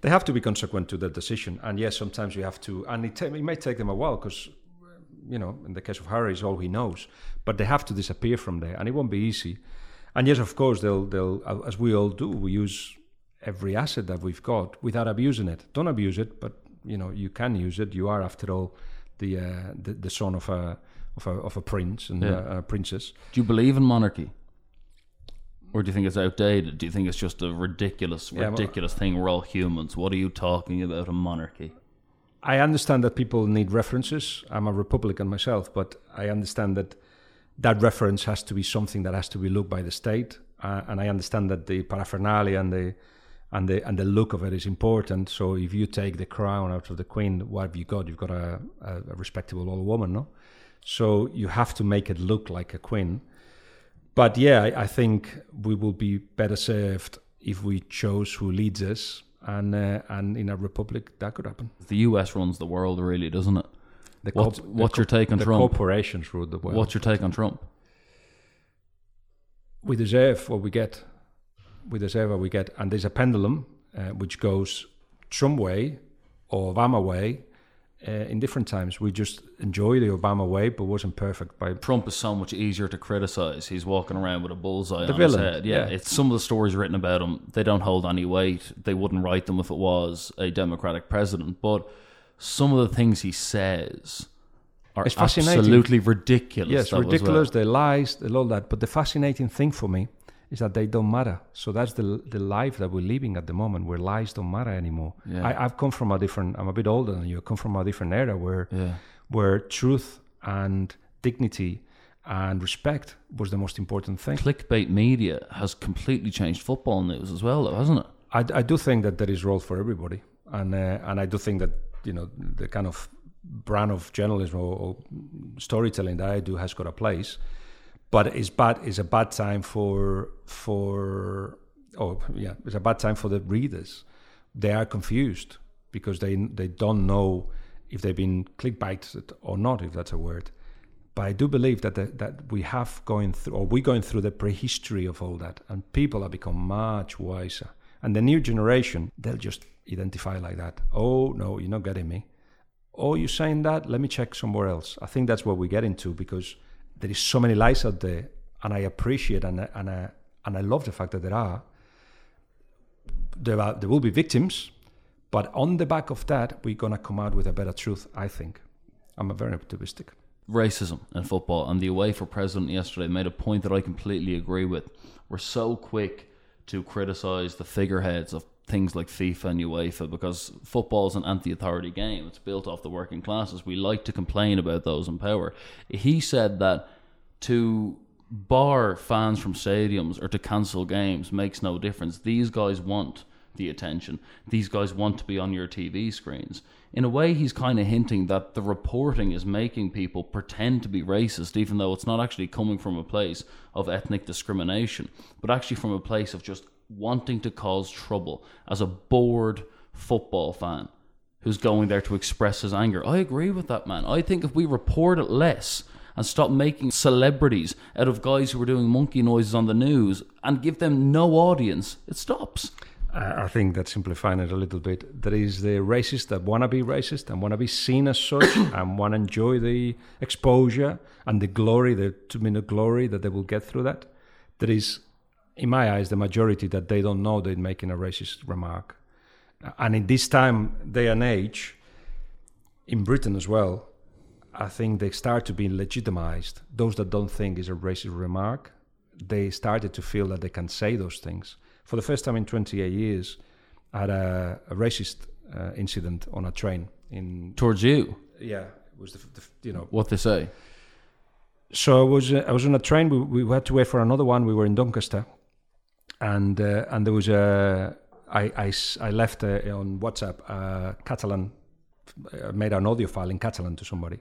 <laughs> they have to be consequent to their decision, and yes, sometimes you have to, and it, ta- it may take them a while because. You know, in the case of Harry, is all he knows, but they have to disappear from there, and it won't be easy. And yes, of course, they'll they'll as we all do, we use every asset that we've got without abusing it. Don't abuse it, but you know you can use it. You are, after all, the uh, the, the son of a of a of a prince and Yeah. a, a princess. Do you believe in monarchy? Or do you think it's outdated? Do you think it's just a ridiculous, Yeah, ridiculous thing? We're all humans. What are you talking about a monarchy? I understand that people need references. I'm a Republican myself, but I understand that that reference has to be something that has to be looked by the state, uh, and I understand that the paraphernalia and the and the and the look of it is important. So if you take the crown out of the queen, what have you got? You've got a, a, a respectable old woman, no? So you have to make it look like a queen. But yeah, I, I think we will be better served if we chose who leads us, and uh, and in a republic that could happen. The US runs the world, really, doesn't it? The What's- what's the your take on the Trump? corporations rule the world. What's your take on Trump? we deserve what we get. We deserve what we get, and there's a pendulum uh, which goes Trump way or Obama way. Uh, in different times, we just enjoy the Obama way, but wasn't perfect. By Trump is so much easier to criticize. He's walking around with a bullseye The on villain, his head. Yeah, yeah. it's some of the stories written about him. They don't hold any weight. They wouldn't write them if it was a Democratic president. But some of the things he says are It's fascinating. absolutely ridiculous. yes, ridiculous, well. the lies, all that. But the fascinating thing for me is that they don't matter. So that's the the life that we're living at the moment, where lies don't matter anymore. Yeah. I, I've come from a different. I'm a bit older than you. I come from a different era where Yeah. where truth and dignity and respect was the most important thing. Clickbait media has completely changed football news as well, though, hasn't it? I, I do think that there is role for everybody, and uh, and I do think that you know the kind of brand of journalism or, or storytelling that I do has got a place, but it's bad. It's a bad time for for oh yeah, it's a bad time for the readers. They are confused because they they don't know if they've been clickbaited or not, if that's a word. But I do believe that the, that we have going through, or we're going through the prehistory of all that, and people have become much wiser. And the new generation, they'll just identify like that. Oh no, you're not getting me. Oh, you're saying that? Let me check somewhere else. I think that's what we get into because there is so many lies out there, and I appreciate and and I, and I love the fact that there are. There are there will be victims, but on the back of that, we're gonna come out with a better truth. I think. I'm a very optimistic. racism in football and the UEFA president yesterday made a point that I completely agree with. We're so quick to criticize the figureheads of things like FIFA and UEFA because football is an anti-authority game. It's built off the working classes. We like to complain about those in power. He said that to bar fans from stadiums or to cancel games makes no difference. These guys want the attention. These guys want to be on your TV screens. In a way, he's kind of hinting that the reporting is making people pretend to be racist, even though it's not actually coming from a place of ethnic discrimination, but actually from a place of just wanting to cause trouble as a bored football fan who's going there to express his anger. I agree with that, man. I think if we report it less and stop making celebrities out of guys who are doing monkey noises on the news and give them no audience, it stops. I think that simplifying it a little bit. There is the racists that want to be racist and want to be seen as such <coughs> and want to enjoy the exposure and the glory, the two minute glory that they will get through that. There is, in my eyes, the majority that they don't know they're making a racist remark. And in this time, day and age, in Britain as well, I think they start to be legitimized. Those that don't think is a racist remark, they started to feel that they can say those things. For the first time in 28 years, I had a, a racist uh, incident on a train in. Towards you, Yeah, it was the, the you know. what they say. So I was uh, I was on a train. We, we had to wait for another one. We were in Doncaster, and uh, and there was a I, I I left uh, on WhatsApp uh, Catalan. I made an audio file in Catalan to somebody,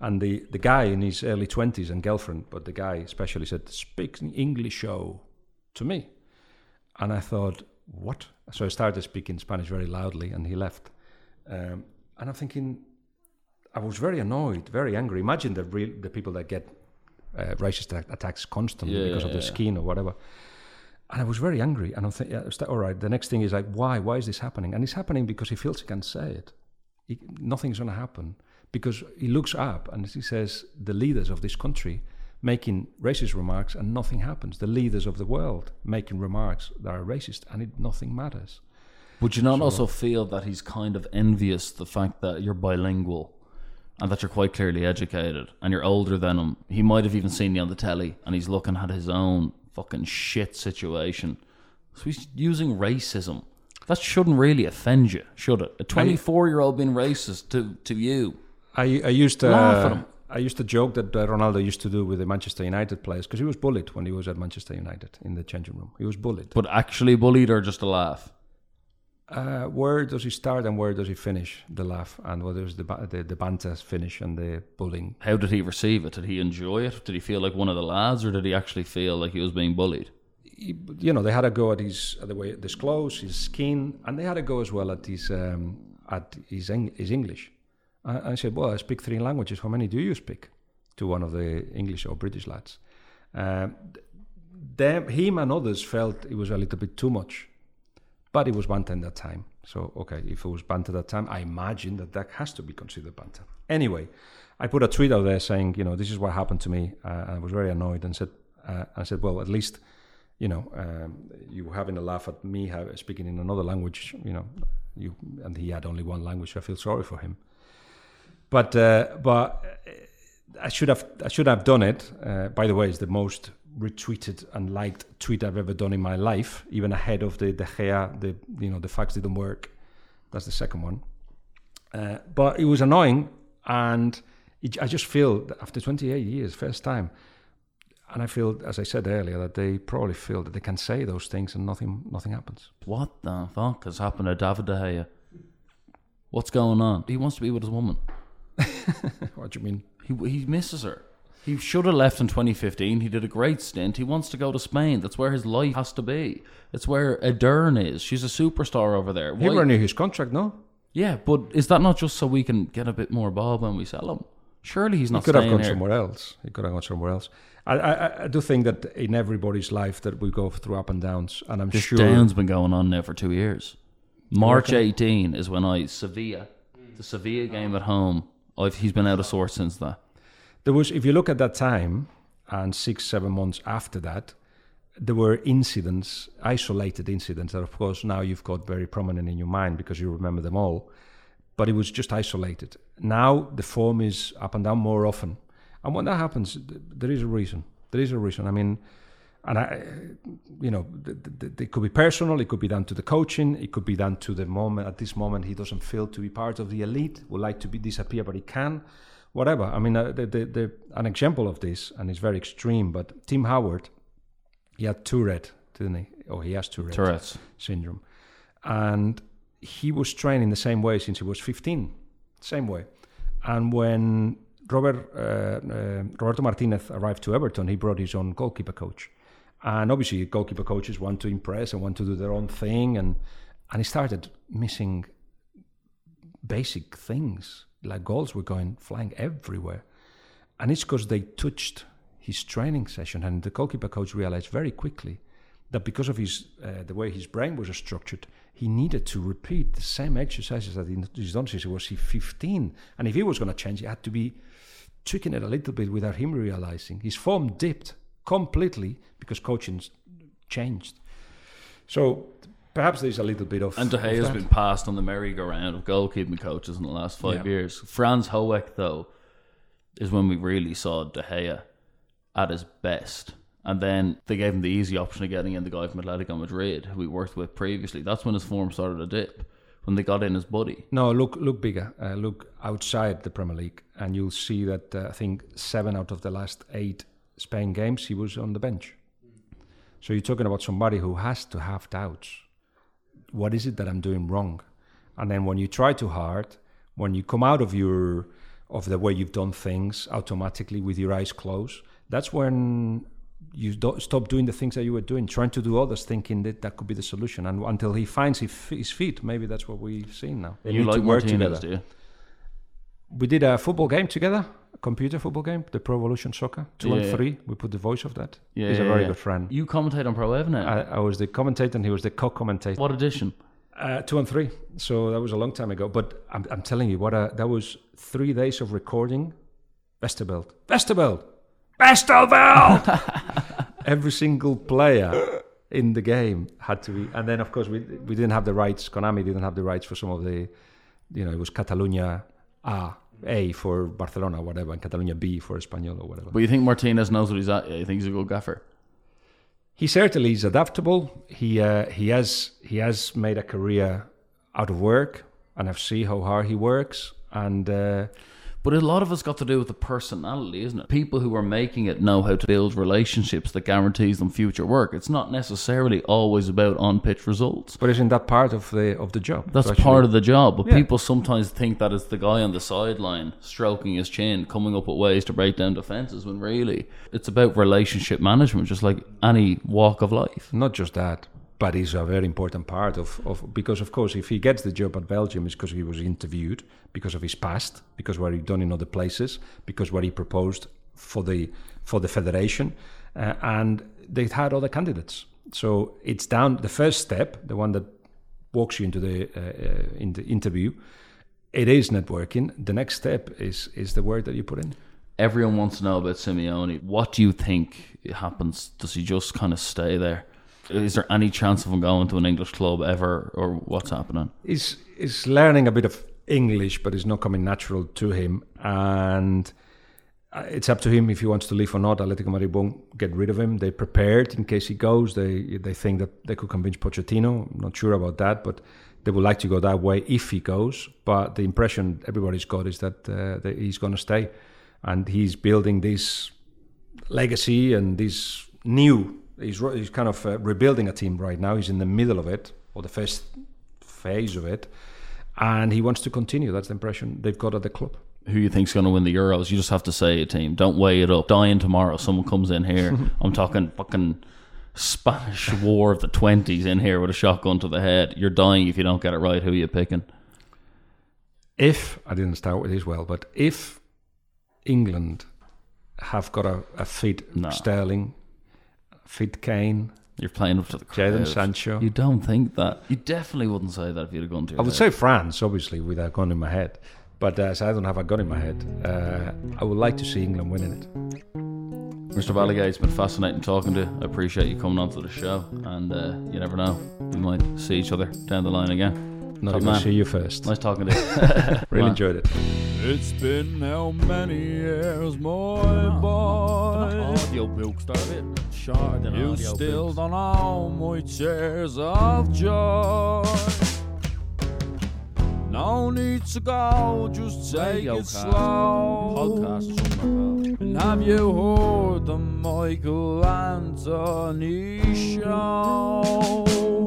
and the, the guy in his early twenties and girlfriend, but the guy especially said, "Speak English, show," to me, and I thought, "What?" So I started speaking Spanish very loudly, and he left. Um, and I'm thinking, I was very annoyed, very angry. Imagine the real the people that get uh, racist attacks constantly Yeah, because of their yeah. skin or whatever. And I was very angry. And I'm thinking, yeah, all right. The next thing is like, why? Why is this happening? And it's happening because he feels he can't say it. He, nothing's going to happen because he looks up and he says the leaders of this country making racist remarks and nothing happens. The leaders of the world making remarks that are racist and it, nothing matters. Would you not also feel that he's kind of envious the fact that you're bilingual and that you're quite clearly educated and you're older than him? He might have even seen you on the telly and he's looking at his own fucking shit situation. So he's using racism That shouldn't really offend you, should it? A 24 year old being racist to, to you. I, I used to Laugh at him. I used to joke that uh, Ronaldo used to do with the Manchester United players because he was bullied when he was at Manchester United in the changing room. He was bullied. But actually bullied or just a laugh? Uh, where does he start and where does he finish the laugh and what is the the, the banter finish and the bullying? How did he receive it? Did he enjoy it? Did he feel like one of the lads or did he actually feel like he was being bullied? He, you know, they had a go at his at the way his clothes, his skin, and they had a go as well at his um, at his Eng- his English. I, I said, "Well, I speak three languages. How many do you speak?" To one of the English or British lads. Um, them, him and others felt it was a little bit too much, but it was banter in that time. So okay, if it was banter that time, I imagine that that has to be considered banter. Anyway, I put a tweet out there saying, you know, this is what happened to me. Uh, I was very annoyed and said, uh, I said, well, at least, you know, um, you having a laugh at me speaking in another language, you know, you and he had only one language. So I feel sorry for him. But uh, but uh, I should have I should have done it. Uh, by the way, it's the most retweeted and liked tweet I've ever done in my life, even ahead of the De Gea, the you know the facts didn't work. That's the second one. Uh, but it was annoying, and it, I just feel that after 28 years, first time, and I feel, as I said earlier, that they probably feel that they can say those things and nothing nothing happens. What the fuck has happened to David De Gea? What's going on? He wants to be with his woman. <laughs> what do you mean? He, he misses her. He should have left in 2015. He did a great stint. He wants to go to Spain. That's where his life has to be. It's where Edurne is. She's a superstar over there. He Why- renewed his contract, no? Yeah, but is that not just so we can get a bit more bob when we sell him? Surely he's not. He could have gone here. somewhere else. He could have gone somewhere else. I, I, I do think that in everybody's life that we go through up and downs, and I'm This sure down's been going on now for two years. March reckon? 18 is when I Sevilla, the Sevilla game at home. I've he's been out of sorts since that. There was. If you look at that time and six, seven months after that, there were incidents, isolated incidents that, of course, now you've got very prominent in your mind because you remember them all. But it was just isolated. Now the form is up and down more often, and when that happens, th- there is a reason. There is a reason. I mean, and I, you know, th- th- it could be personal. It could be down to the coaching. It could be down to the moment. At this moment, he doesn't feel to be part of the elite. Would like to be disappear, but he can. Whatever. I mean, uh, the, the, the, an example of this, and it's very extreme. But Tim Howard, he had Tourette, didn't he? Or he has Tourette Tourette's. syndrome. And he was training the same way since he was 15, same way. And when Robert, uh, uh, Roberto Martinez arrived to Everton, he brought his own goalkeeper coach. And obviously, goalkeeper coaches want to impress and want to do their own thing. And, and he started missing basic things, like goals were going flying everywhere. And it's because they touched his training session, and the goalkeeper coach realized very quickly that because of his uh, the way his brain was structured, he needed to repeat the same exercises that he- he's done since he was 15. And if he was going to change, he had to be tweaking it a little bit without him realizing. His form dipped completely because coaching changed. So perhaps there's a little bit of. And De Gea has been passed on the merry-go-round of goalkeeping coaches in the last five Yeah. years. Franz Hoek, though, is when we really saw De Gea at his best. And then they gave him the easy option of getting in the guy from Atletico Madrid, who we worked with previously. That's when his form started to dip, when they got in his buddy. No, look, look bigger. Uh, look outside the Premier League, and you'll see that uh, I think seven out of the last eight Spain games he was on the bench. So you're talking about somebody who has to have doubts. What is it that I'm doing wrong? And then when you try too hard, when you come out of your of the way you've done things automatically with your eyes closed, that's when you don't stop doing the things that you were doing, trying to do others, thinking that that could be the solution. And until he finds his, his feet, maybe that's what we've seen now. They you need like to work together. do you? We did a football game together, computer football game, the Pro Evolution Soccer, two Yeah. and three. We put the voice of that. Yeah, He's a very yeah. good friend. You commentate on Pro Ev now. I, I was the commentator and he was the co-commentator. what edition? Uh, two and three. So that was a long time ago. But I'm, I'm telling you, what a, that was three days of recording. Westerveld. Westerveld! Westerveld! <laughs> Every single player in the game had to be. And then, of course, we, we didn't have the rights. Konami didn't have the rights for some of the, you know, it was Catalunya A, A for Barcelona, whatever, and Catalonia B for Espanyol or whatever. But you think Martinez knows what he's at? You think he's a good gaffer? he certainly is adaptable. He uh, he has he has made a career out of work, and I've seen how hard he works. And uh, But a lot of it's got to do with the personality, isn't it? People who are making it know how to build relationships that guarantees them future work. It's not necessarily always about on pitch results. but isn't that part of the of the job? That's actually- part of the job, but Yeah. people sometimes think that it's the guy on the sideline stroking his chin, coming up with ways to break down defenses, when really it's about relationship management, just like any walk of life. not just that, but he's a very important part of, of because of course if he gets the job at Belgium it's because he was interviewed, because of his past, because what he done in other places, because what he proposed for the for the federation, uh, and they had other candidates. So it's down the first step, the one that walks you into the uh, uh, in the interview. It is networking. The next step is is the work that you put in. Everyone wants to know about Simeone. What do you think happens? Does he just kind of stay there? Is there any chance of him going to an English club ever, or what's happening? He's he's learning a bit of English, but it's not coming natural to him, and uh, it's up to him if he wants to leave or not. Atletico Madrid won't get rid of him. They're prepared in case he goes. They they think that they could convince Pochettino. I'm not sure about that, but they would like to go that way if he goes. But the impression everybody's got is that, uh, that he's going to stay, and he's building this legacy and this new. He's, he's kind of uh, rebuilding a team right now. He's in the middle of it, or the first phase of it, and he wants to continue. That's the impression they've got at the club. Who you think's going to win the Euros? You just have to say a team. Don't weigh it up. Dying tomorrow. Someone comes in here. <laughs> I'm talking fucking Spanish War of the twenties in here with a shotgun to the head. You're dying if you don't get it right. Who are you picking? If I didn't start with this well, but if England have got a, a fit No. Sterling, fit Kane, You're playing up to the crowd. Jadon Sancho. You don't think that? You definitely wouldn't say that if you'd have gone to. I would head. say France, obviously, with a gun in my head. But uh, as I don't have a gun in my head, uh, I would like to see England winning it. Mr. Balague, it's been fascinating talking to you. I appreciate you coming onto the show, and uh, you never know, we might see each other down the line again. Not Top if I man. see you first. Nice talking to you. <laughs> Really man. enjoyed it. It's been how many years, my Oh, boy? Audiobooks, they're a bit shorter than You audiobooks. still don't know my tears of joy. No need to go, just take it Radiocast. slow. Podcast or something like And have you heard the Michael Anthony show?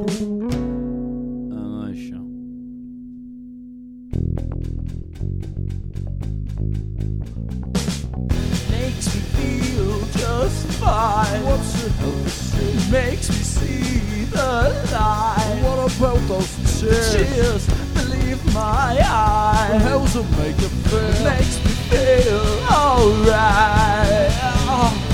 makes me feel just fine. What's it help see? Makes me see the light. What about those cheers? Cheers, believe my eyes. How's it make you feel? Makes me feel alright. Oh.